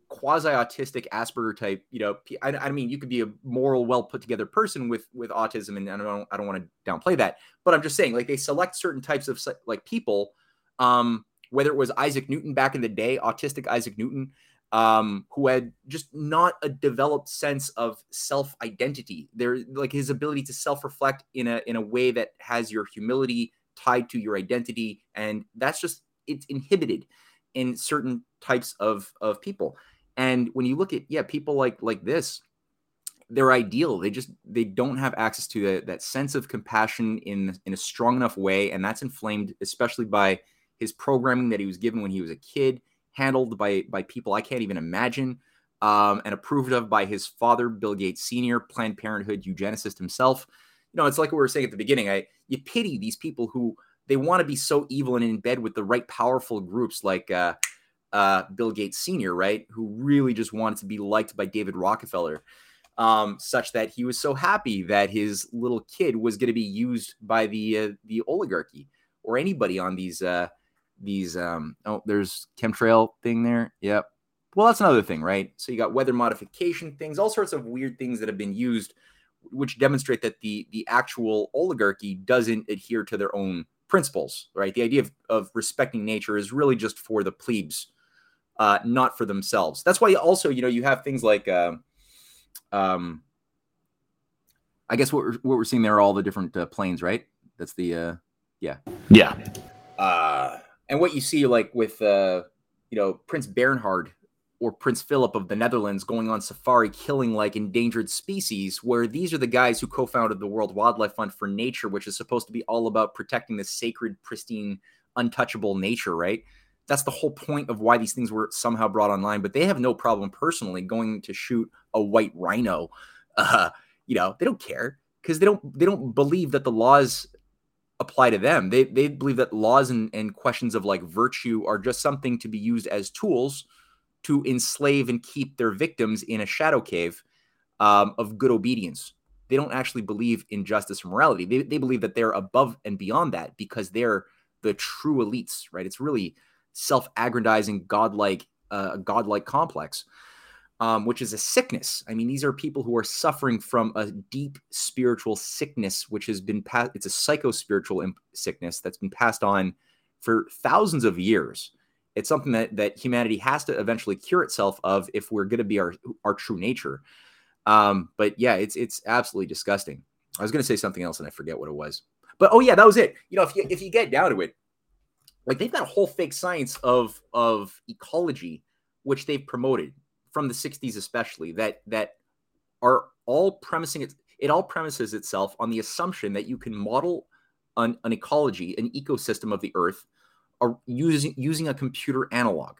quasi-autistic Asperger type. You know, I, I mean, you could be a moral, well put together person with with autism, and I don't I don't want to downplay that. But I'm just saying, like they select certain types of like people. Um, whether it was Isaac Newton back in the day, autistic Isaac Newton, um, who had just not a developed sense of self identity. There, like his ability to self reflect in a in a way that has your humility tied to your identity, and that's just it's inhibited in certain types of of people. And when you look at yeah, people like like this, they're ideal. They just they don't have access to that that sense of compassion in in a strong enough way, and that's inflamed especially by his programming that he was given when he was a kid handled by by people I can't even imagine, um, and approved of by his father, Bill Gates Sr., Planned Parenthood eugenicist himself. You know, it's like what we were saying at the beginning. I you pity these people who they want to be so evil and in bed with the right powerful groups like uh, uh, Bill Gates Sr., right? Who really just wanted to be liked by David Rockefeller, um, such that he was so happy that his little kid was going to be used by the uh, the oligarchy or anybody on these uh, these um oh there's chemtrail thing there. Yep. Well that's another thing right? So you got weather modification things all sorts of weird things that have been used which demonstrate that the the actual oligarchy doesn't adhere to their own principles right? The idea of, of respecting nature is really just for the plebes uh not for themselves. That's why you also you know you have things like um um i guess what we're, what we're seeing there are all the different uh, planes right? That's the uh yeah, yeah. uh, and what you see like with uh, you know Prince Bernhard or Prince Philip of the Netherlands going on safari killing like endangered species, where these are the guys who co-founded the World Wildlife Fund for Nature, which is supposed to be all about protecting the sacred, pristine, untouchable nature, right? that's the whole point of why these things were somehow brought online. But they have no problem personally going to shoot a white rhino. Uh, you know, they don't care because they don't they don't believe that the laws apply to them. They they believe that laws and, and questions of like virtue are just something to be used as tools to enslave and keep their victims in a shadow cave um, of good obedience. They don't actually believe in justice and morality. They, they believe that they're above and beyond that because they're the true elites, right? It's really self-aggrandizing, godlike, uh, godlike complex um, which is a sickness. I mean, these are people who are suffering from a deep spiritual sickness, which has been passed. It's a psycho spiritual sickness that's been passed on for thousands of years. It's something that that humanity has to eventually cure itself of if we're going to be our our true nature. Um, but yeah, it's it's absolutely disgusting. I was going to say something else and I forget what it was. But oh yeah, that was it. You know, if you if you get down to it, like they've got a whole fake science of of ecology which they've promoted from the 60s especially that that are all premising it it all premises itself on the assumption that you can model an, an ecology an ecosystem of the earth are using using a computer analog.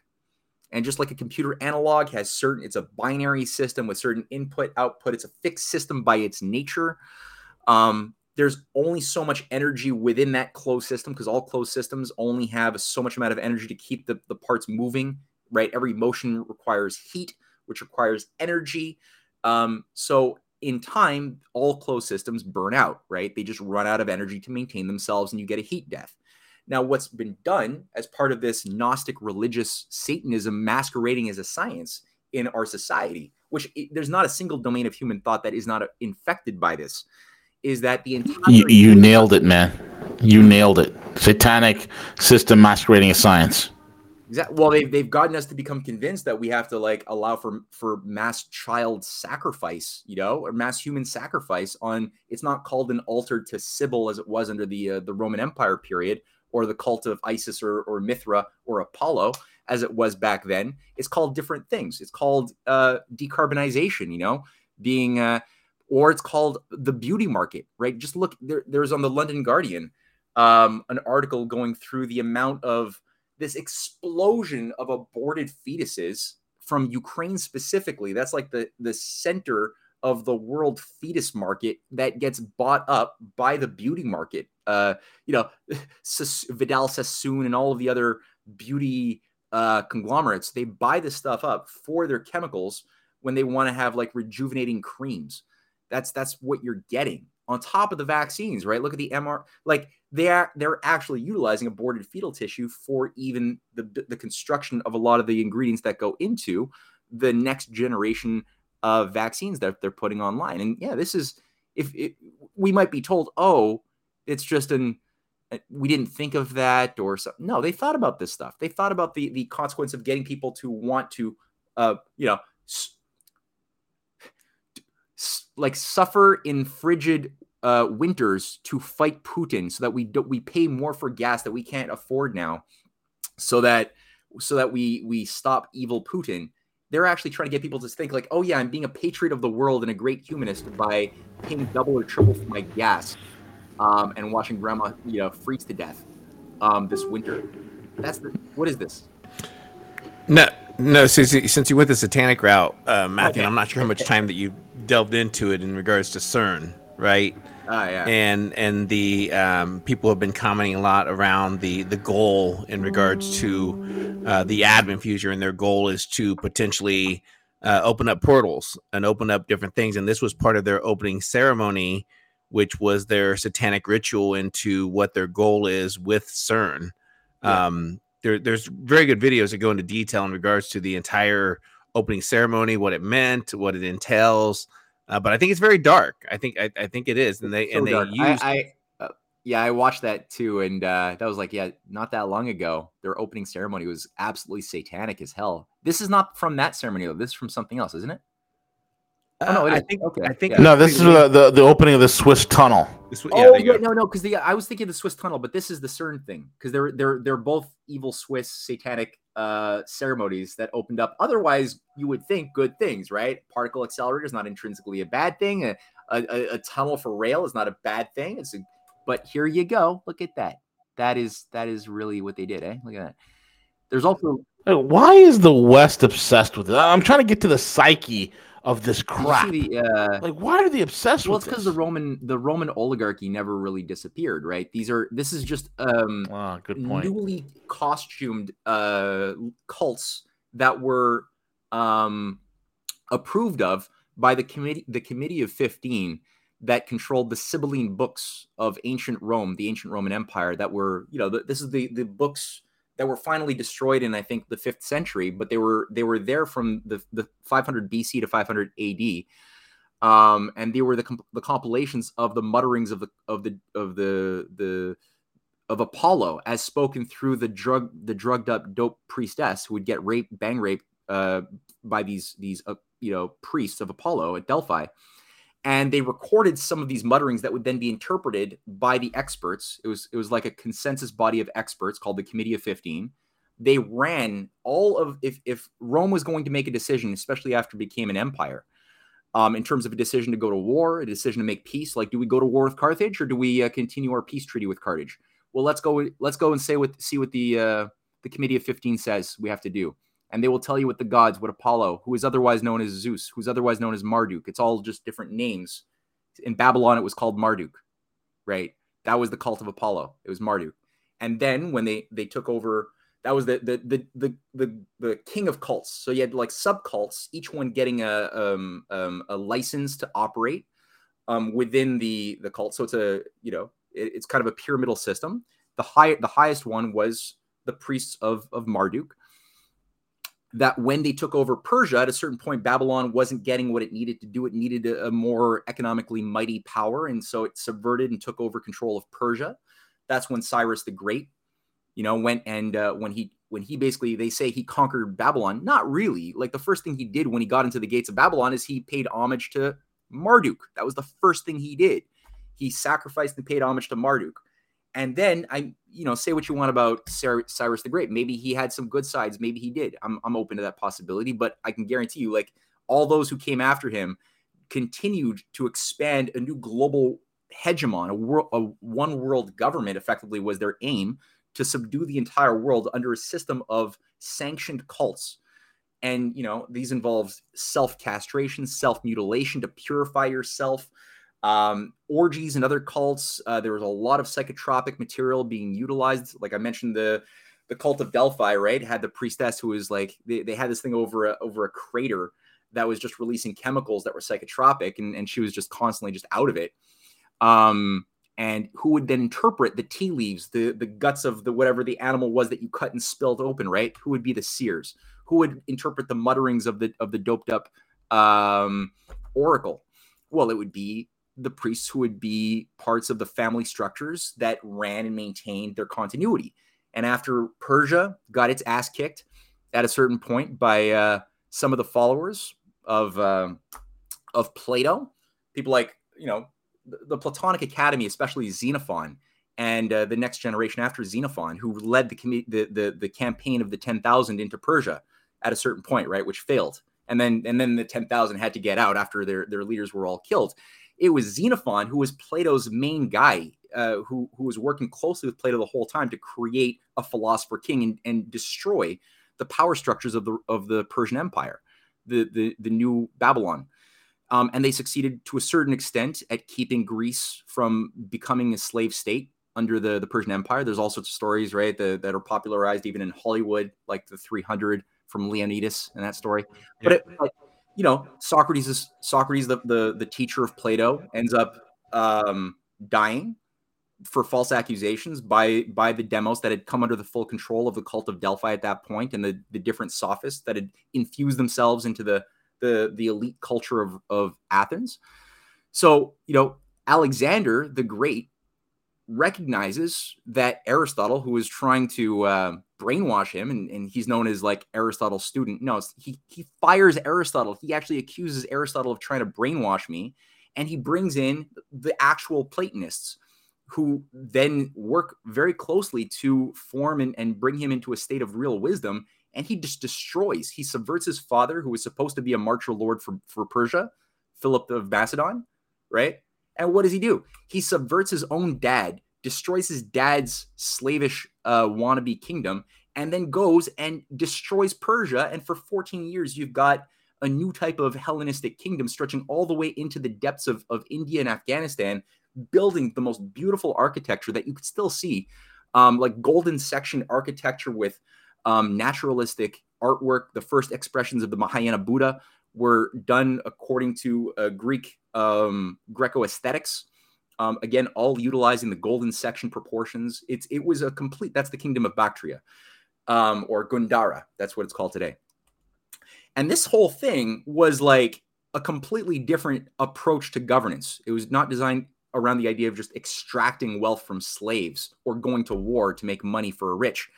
And just like a computer analog has certain it's a binary system with certain input output it's a fixed system by its nature um, there's only so much energy within that closed system because all closed systems only have so much amount of energy to keep the, the parts moving right? Every motion requires heat which requires energy. Um, so in time, all closed systems burn out, right? They just run out of energy to maintain themselves and you get a heat death. Now, what's been done as part of this Gnostic religious Satanism masquerading as a science in our society, which it, there's not a single domain of human thought that is not uh, infected by this, is that the entire. You, you nailed it, man. You nailed it. Satanic system masquerading as science. Exactly. Well, they've they've gotten us to become convinced that we have to like allow for for mass child sacrifice, you know, or mass human sacrifice. On it's not called an altar to Cybele as it was under the uh, the Roman Empire period, or the cult of Isis or or Mithra or Apollo as it was back then. It's called different things. It's called uh, decarbonization, you know, being uh, or it's called the beauty market, right? Just look there. There's on the London Guardian um, an article going through the amount of this explosion of aborted fetuses from Ukraine specifically. That's like the the center of the world fetus market that gets bought up by the beauty market. Uh, you know, Vidal Sassoon and all of the other beauty uh, conglomerates, they buy this stuff up for their chemicals when they want to have like rejuvenating creams. That's that's what you're getting on top of the vaccines, right? Look at the MR, like they are they're actually utilizing aborted fetal tissue for even the the construction of a lot of the ingredients that go into the next generation of vaccines that they're putting online. And yeah, this is if it, we might be told, oh, it's just an uh, we didn't think of that or something. No, they thought about this stuff. They thought about the the consequence of getting people to want to, uh, you know, like suffer in frigid uh, winters to fight Putin, so that we do, we pay more for gas that we can't afford now, so that so that we we stop evil Putin. They're actually trying to get people to think like, oh yeah, I'm being a patriot of the world and a great humanist by paying double or triple for my gas, um, and watching grandma you know freeze to death um, this winter. That's the what is this? No, no. Since since you went the satanic route, uh, Matthew, okay. I'm not sure how much time that you delved into it in regards to CERN, right? Oh, yeah. And and the um, people have been commenting a lot around the the goal in regards to uh, the admin future, and their goal is to potentially uh, open up portals and open up different things. And this was part of their opening ceremony, which was their satanic ritual into what their goal is with CERN. Yeah. Um, there, there's very good videos that go into detail in regards to the entire opening ceremony, what it meant, what it entails. Uh, but I think it's very dark. I think I, I think it is, and they so and they dark. use. I, I uh, yeah, I watched that too, and uh, that was like yeah, not that long ago. Their opening ceremony was absolutely satanic as hell. This is not from that ceremony though. This is from something else, isn't it? Oh, no, I think okay. I think yeah. no. This is the, the, the opening of the Swiss tunnel. This, yeah, oh yeah, no, no, because the I was thinking the Swiss tunnel, but this is the CERN thing because they're they're they're both evil Swiss satanic uh, ceremonies that opened up. Otherwise, you would think good things, right? Particle accelerator is not intrinsically a bad thing. A, a, a tunnel for rail is not a bad thing. It's a, but here you go. Look at that. That is that is really what they did, eh? Look at that. There's also why is the West obsessed with it? I'm trying to get to the psyche of this crap. the, uh, Like, why are they obsessed well, with it's because the Roman the Roman oligarchy never really disappeared, right? These are this is just um Ah, good point. newly costumed uh cults that were um approved of by the committee the committee of 15 that controlled the Sibylline books of ancient Rome, the ancient Roman Empire that were, you know, the, this is the the books that were finally destroyed in I think the 5th century, but they were they were there from the the 500 BC to 500 AD. Um, and they were the comp- the compilations of the mutterings of the of the of the the of Apollo as spoken through the drug the drugged up dope priestess who would get raped bang raped uh, by these these uh, you know priests of Apollo at Delphi and they recorded some of these mutterings that would then be interpreted by the experts. It was it was like a consensus body of experts called the committee of 15 they ran all of if if Rome was going to make a decision especially after it became an empire um, in terms of a decision to go to war a decision to make peace like do we go to war with Carthage or do we uh, continue our peace treaty with Carthage? Well let's go let's go and say what see what the uh, the committee of 15 says we have to do and they will tell you what the gods what apollo who is otherwise known as zeus who's otherwise known as marduk it's all just different names. In babylon it was called marduk right? That was the cult of apollo. It was marduk. And then when they they took over that was the the the the the, the king of cults. So you had like subcults each one getting a um, um a license to operate um within the the cult. So it's a you know it, it's kind of a pyramidal system. The high the highest one was the priests of of marduk that when they took over Persia, at a certain point, Babylon wasn't getting what it needed to do. It needed a, more economically mighty power. And so it subverted and took over control of Persia. That's when Cyrus the Great, you know, went and uh, when he when he basically they say he conquered Babylon. Not really. Like the first thing he did when he got into the gates of Babylon is he paid homage to Marduk. That was the first thing he did. He sacrificed and paid homage to Marduk. And then I, you know, say what you want about Cyrus the Great. Maybe he had some good sides. Maybe he did. I'm, I'm open to that possibility. But I can guarantee you, like all those who came after him, continued to expand a new global hegemon, a, world, a one world government. Effectively, was their aim to subdue the entire world under a system of sanctioned cults. And you know, these involve self castration, self mutilation to purify yourself um, orgies and other cults. Uh, there was a lot of psychotropic material being utilized. Like I mentioned, the the cult of Delphi, right, had the priestess who was like they, they had this thing over a, over a crater that was just releasing chemicals that were psychotropic, and, and she was just constantly just out of it. Um, and who would then interpret the tea leaves, the the guts of the whatever the animal was that you cut and spilled open, right? Who would be the seers? Who would interpret the mutterings of the of the doped up um, oracle? Well, it would be the priests who would be parts of the family structures that ran and maintained their continuity. And after Persia got its ass kicked at a certain point by uh, some of the followers of uh, of Plato, people like you know the, the Platonic Academy, especially Xenophon and uh, the next generation after Xenophon, who led the, com- the the the campaign of the ten thousand into Persia at a certain point, right, which failed, and then and then the ten thousand had to get out after their their leaders were all killed it was Xenophon who was Plato's main guy, uh, who who was working closely with Plato the whole time to create a philosopher king and, and destroy the power structures of the of the Persian Empire, the the the new Babylon. Um, and they succeeded to a certain extent at keeping Greece from becoming a slave state under the, the Persian Empire. There's all sorts of stories, right, the, that are popularized even in Hollywood, like the 300 from Leonidas and that story. But, it, but you know, Socrates is Socrates, the the, the teacher of Plato, ends up um, dying for false accusations by by the demos that had come under the full control of the cult of Delphi at that point, and the the different sophists that had infused themselves into the the the elite culture of of Athens. So you know, Alexander the Great recognizes that Aristotle, who is trying to uh, brainwash him, and, and he's known as like Aristotle's student. No, he he fires Aristotle. He actually accuses Aristotle of trying to brainwash me, and he brings in the actual Platonists, who then work very closely to form and, and bring him into a state of real wisdom. And he just destroys. He subverts his father, who was supposed to be a marcher lord for, for Persia, Philip of Macedon, right? And what does he do? He subverts his own dad, destroys his dad's slavish uh, wannabe kingdom, and then goes and destroys Persia. And for 14 years, you've got a new type of Hellenistic kingdom stretching all the way into the depths of, of India and Afghanistan, building the most beautiful architecture that you could still see, um, like golden section architecture with um, naturalistic artwork. The first expressions of the Mahayana Buddha were done according to uh, Greek um, Greco aesthetics. Um, again, all utilizing the golden section proportions. It's it was a complete. That's the kingdom of Bactria, um, or Gandhara. That's what it's called today. And this whole thing was like a completely different approach to governance. It was not designed around the idea of just extracting wealth from slaves or going to war to make money for a rich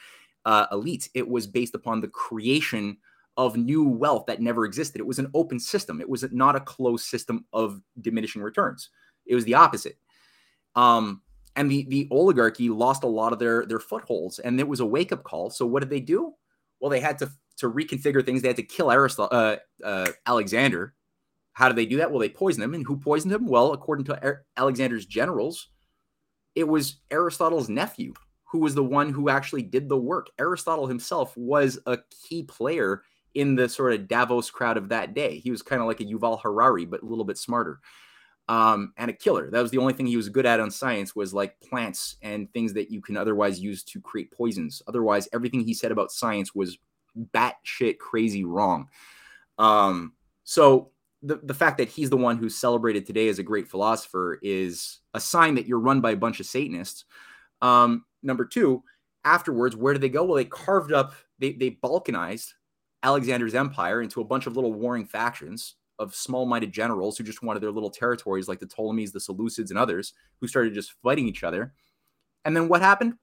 uh, elite. It was based upon the creation of new wealth that never existed. It was an open system. It was not a closed system of diminishing returns. It was the opposite. Um, and the the oligarchy lost a lot of their their footholds, and it was a wake up call. So what did they do? Well, they had to to reconfigure things. They had to kill Aristotle, uh, uh, Alexander. How did they do that? Well, they poisoned him, and who poisoned him? Well, according to Alexander's generals, it was Aristotle's nephew who was the one who actually did the work. Aristotle himself was a key player in the sort of Davos crowd of that day. He was kind of like a Yuval Harari, but a little bit smarter um, and a killer. That was the only thing he was good at on science was like plants and things that you can otherwise use to create poisons. Otherwise, everything he said about science was batshit crazy wrong. Um, so the, the fact that he's the one who's celebrated today as a great philosopher is a sign that you're run by a bunch of Satanists. Um, number two, afterwards, where did they go? Well, they carved up, they, they balkanized Alexander's empire into a bunch of little warring factions of small-minded generals who just wanted their little territories, like the Ptolemies, the Seleucids, and others, who started just fighting each other. And then what happened?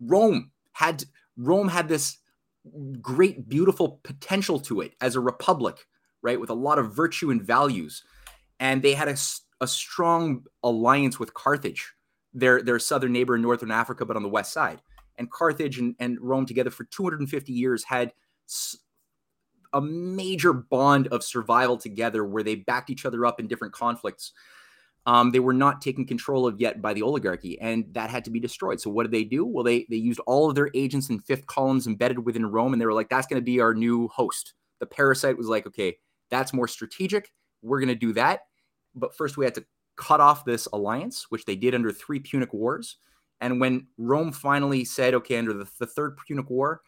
Rome had Rome had this great, beautiful potential to it as a republic, right, with a lot of virtue and values, and they had a, a strong alliance with Carthage, their their southern neighbor in northern Africa, but on the west side. And Carthage and, and Rome together for 250 years had a major bond of survival together where they backed each other up in different conflicts. Um, they were not taken control of yet by the oligarchy, and that had to be destroyed. So what did they do? Well, they they used all of their agents and fifth columns embedded within Rome, and they were like, "That's going to be our new host." The parasite was like, "Okay, that's more strategic. We're going to do that, but first we had to cut off this alliance, which they did under three Punic Wars." And when Rome finally said, "Okay," under the, the third Punic War,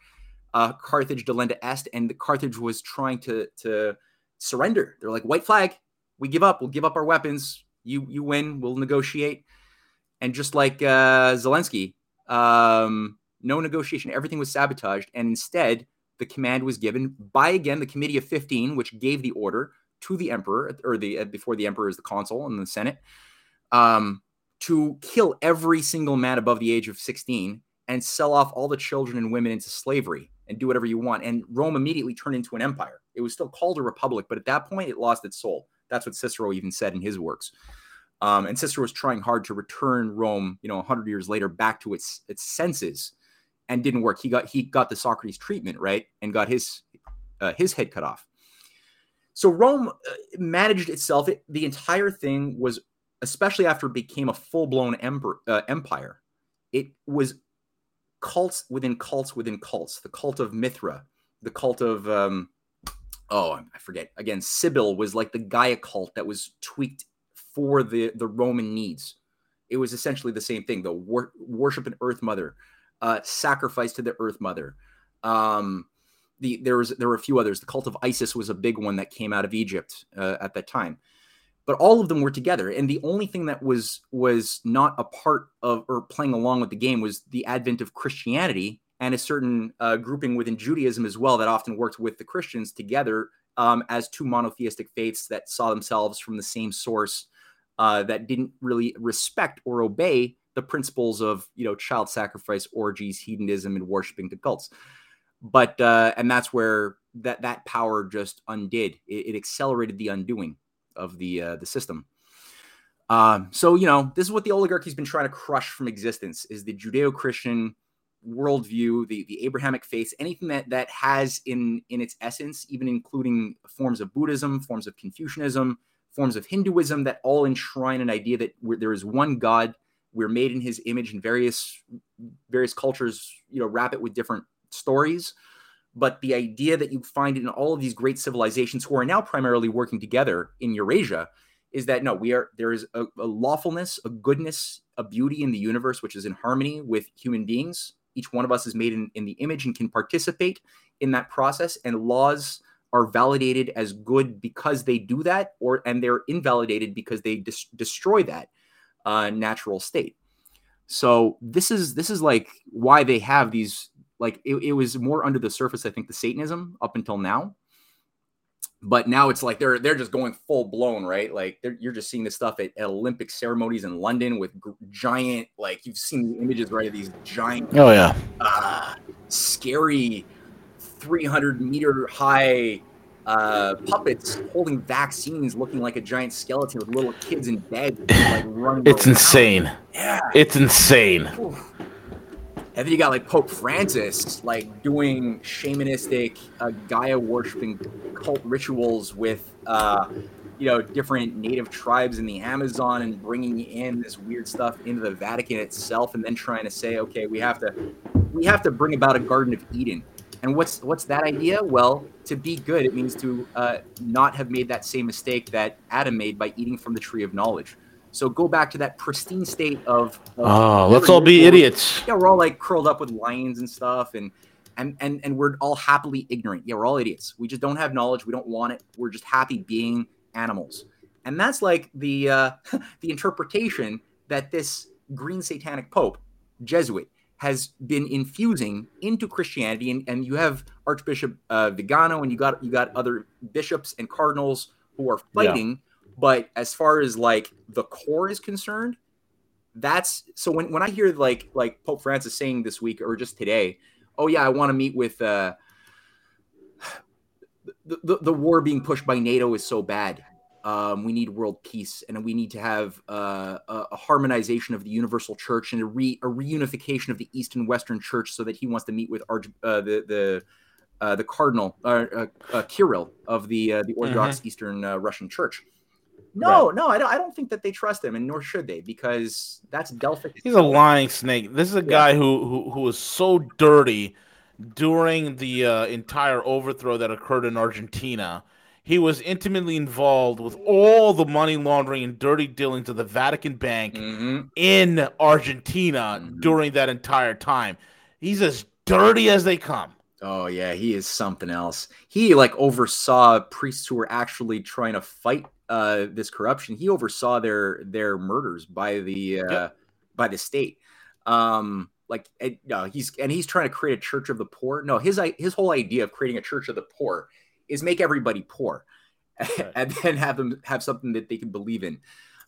uh, Carthage delenda est, and Carthage was trying to to surrender. They're like, white flag, we give up. We'll give up our weapons. You you win. We'll negotiate. And just like uh, Zelensky, um, no negotiation. Everything was sabotaged, and instead the command was given by again the Committee of Fifteen, which gave the order to the emperor, or the uh, before the emperor is the consul and the Senate, um, to kill every single man above the age of sixteen and sell off all the children and women into slavery and do whatever you want. And Rome immediately turned into an empire. It was still called a republic, but at that point, it lost its soul. That's what Cicero even said in his works. Um, and Cicero was trying hard to return Rome, you know, 100 years later back to its its senses, and didn't work. He got he got the Socrates treatment right and got his uh, his head cut off. So Rome uh, managed itself. It, the entire thing was, especially after it became a full blown uh, empire, it was cults within cults within cults. The cult of Mithra, the cult of um, oh, I forget again. Cybele was like the Gaia cult that was tweaked for the the Roman needs. It was essentially the same thing: the wor- worship an Earth Mother, uh, sacrifice to the Earth Mother. Um, the there was there were a few others. The cult of Isis was a big one that came out of Egypt uh, at that time but all of them were together. And the only thing that was was not a part of or playing along with the game was the advent of christianity and a certain uh, grouping within judaism as well that often worked with the christians together um, as two monotheistic faiths that saw themselves from the same source uh, that didn't really respect or obey the principles of you know child sacrifice orgies hedonism and worshiping the cults. But uh, and that's where that that power just undid. It, it accelerated the undoing of the uh, the system. Um, so you know, this is what the oligarchy's been trying to crush from existence: is the Judeo-Christian worldview, the the Abrahamic faith, anything that that has in in its essence, even including forms of Buddhism, forms of Confucianism, forms of Hinduism, that all enshrine an idea that there is one God. We're made in His image in various various cultures, you know, wrap it with different stories. But the idea that you find in all of these great civilizations who are now primarily working together in Eurasia is that no, we are there is a, a lawfulness, a goodness, a beauty in the universe which is in harmony with human beings. Each one of us is made in, in the image and can participate in that process, and laws are validated as good because they do that, or and they're invalidated because they dis- destroy that uh, natural state. So this is this is like why they have these like it, it was more under the surface, I think, the Satanism up until now. But now it's like they're they're just going full blown, right? Like you're just seeing this stuff at, at Olympic ceremonies in London with g- giant, like you've seen the images, right? Of these giant, Oh yeah. uh, scary, 300 meter high uh, puppets holding vaccines, looking like a giant skeleton with little kids in bed, like running. It's around. insane. Yeah. It's insane. And then you got like Pope Francis, like doing shamanistic, uh, Gaia worshiping cult rituals with, uh, you know, different native tribes in the Amazon and bringing in this weird stuff into the Vatican itself, and then trying to say, okay, we have to, we have to bring about a Garden of Eden. And what's what's that idea? Well, to be good, it means to uh, not have made that same mistake that Adam made by eating from the tree of knowledge. So go back to that pristine state of. of Oh, let's all be idiots. yeah, we're all like curled up with lions and stuff, and and and and we're all happily ignorant. Yeah, we're all idiots. We just don't have knowledge. We don't want it. We're just happy being animals, and that's like the uh, the interpretation that this green satanic pope Jesuit has been infusing into Christianity, and, and you have Archbishop uh, Vigano, and you got you got other bishops and cardinals who are Yeah. But as far as like the core is concerned, that's so when, when I hear like like Pope Francis saying this week or just today, oh yeah, I want to meet with uh the, the, the war being pushed by NATO is so bad. Um, we need world peace, and we need to have uh, a, a harmonization of the universal church and a, re, a reunification of the East and Western church, so that he wants to meet with Arch, uh, the the uh, the cardinal uh, uh, uh, Kirill of the uh, the Orthodox Eastern uh, Russian Church. No, no, I don't. I don't think that they trust him, and nor should they, because that's Delphic. He's a lying snake. This is a guy who who who was so dirty during the uh, entire overthrow that occurred in Argentina. He was intimately involved with all the money laundering and dirty dealings of the Vatican Bank Mhm. in Argentina Mhm. during that entire time. He's as dirty as they come. Oh yeah, he is something else. He like oversaw priests who were actually trying to fight uh, this corruption. He oversaw their their murders by the uh, Yep. by the state. Um, like and, no, he's and he's trying to create a church of the poor. No, his i- his whole idea of creating a church of the poor is make everybody poor, Right. and then have them have something that they can believe in.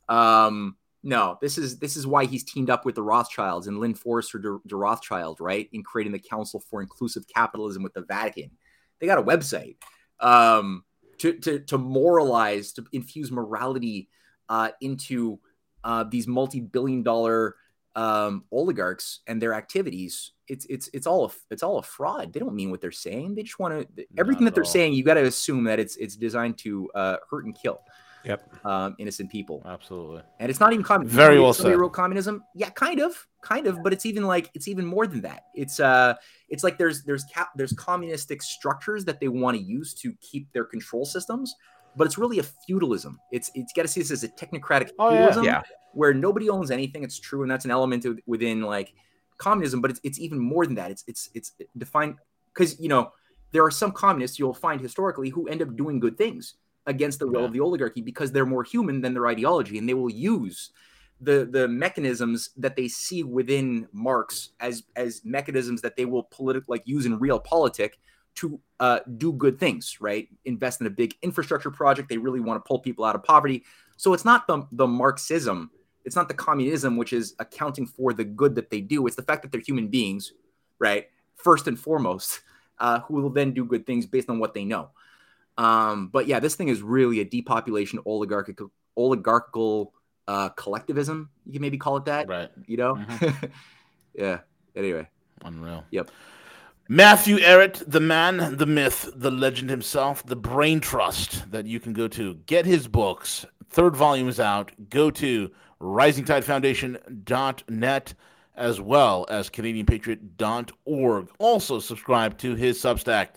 Um, no, this is this is why he's teamed up with the Rothschilds and Lynn Forester de, de Rothschild, right, in creating the Council for Inclusive Capitalism with the Vatican. They got a website um, to, to to moralize, to infuse morality uh, into uh, these multi-billion-dollar um, oligarchs and their activities. It's it's it's all a, it's all a fraud. They don't mean what they're saying. They just want to everything Not that they're all. saying. You got to assume that it's it's designed to uh, hurt and kill Yep. um, innocent people. Absolutely. And it's not even communism. Very well Somebody said. wrote communism. Yeah, kind of, kind of, but it's even like it's even more than that. It's uh, it's like there's there's cap there's communistic structures that they want to use to keep their control systems, but it's really a feudalism. It's it's got to see this as a technocratic Oh, yeah. feudalism Yeah. where nobody owns anything. It's true, and that's an element of, within like communism, but it's it's even more than that. It's it's it's defined because you know there are some communists you'll find historically who end up doing good things against the will Yeah. of the oligarchy because they're more human than their ideology, and they will use the the mechanisms that they see within Marx as as mechanisms that they will politic like use in real politic to uh, do good things, right? Invest in a big infrastructure project. They really want to pull people out of poverty. So it's not the the Marxism, it's not the communism which is accounting for the good that they do. It's the fact that they're human beings, right? First and foremost, uh, who will then do good things based on what they know. Um, but yeah, this thing is really a depopulation oligarchical oligarchical uh, collectivism. You can maybe call it that. Right. You know. Mhm. yeah. Anyway. Unreal. Yep. Matthew Ehret, the man, the myth, the legend himself, the brain trust that you can go to. Get his books. Third volume is out. Go to risingtidefoundation.net as well as CanadianPatriot.org. Also, subscribe to his Substack,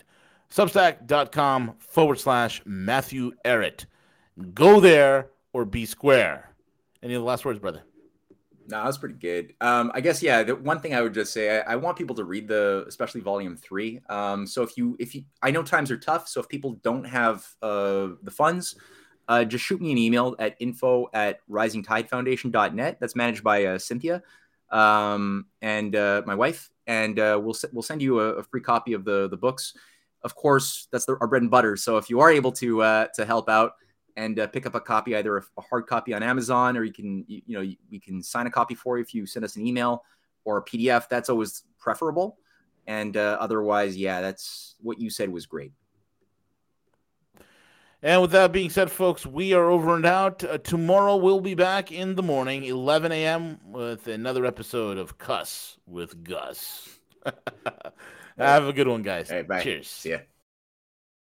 substack.com forward slash Matthew Ehret. Go there or be square. Any of the last words, brother? No, that's pretty good. Um, I guess yeah. The one thing I would just say, I, I want people to read the, especially volume three. Um, so if you, if you, I know times are tough. So if people don't have uh, the funds, uh, just shoot me an email at info at risingtidefoundation.net. That's managed by uh, Cynthia um, and uh, my wife, and uh, we'll we'll send you a, a, free copy of the the books. Of course, that's the, our bread and butter. So if you are able to uh, to help out and uh, pick up a copy, either a, a, hard copy on Amazon, or you can you, you know we can sign a copy for you if you send us an email or a PDF. That's always preferable. And uh, otherwise, yeah, that's what you said was great. And with that being said, folks, we are over and out. Uh, tomorrow we'll be back in the morning, 11 a.m., with another episode of Cuss with Gus. Have a good one, guys. All right, bye. Cheers. Ya.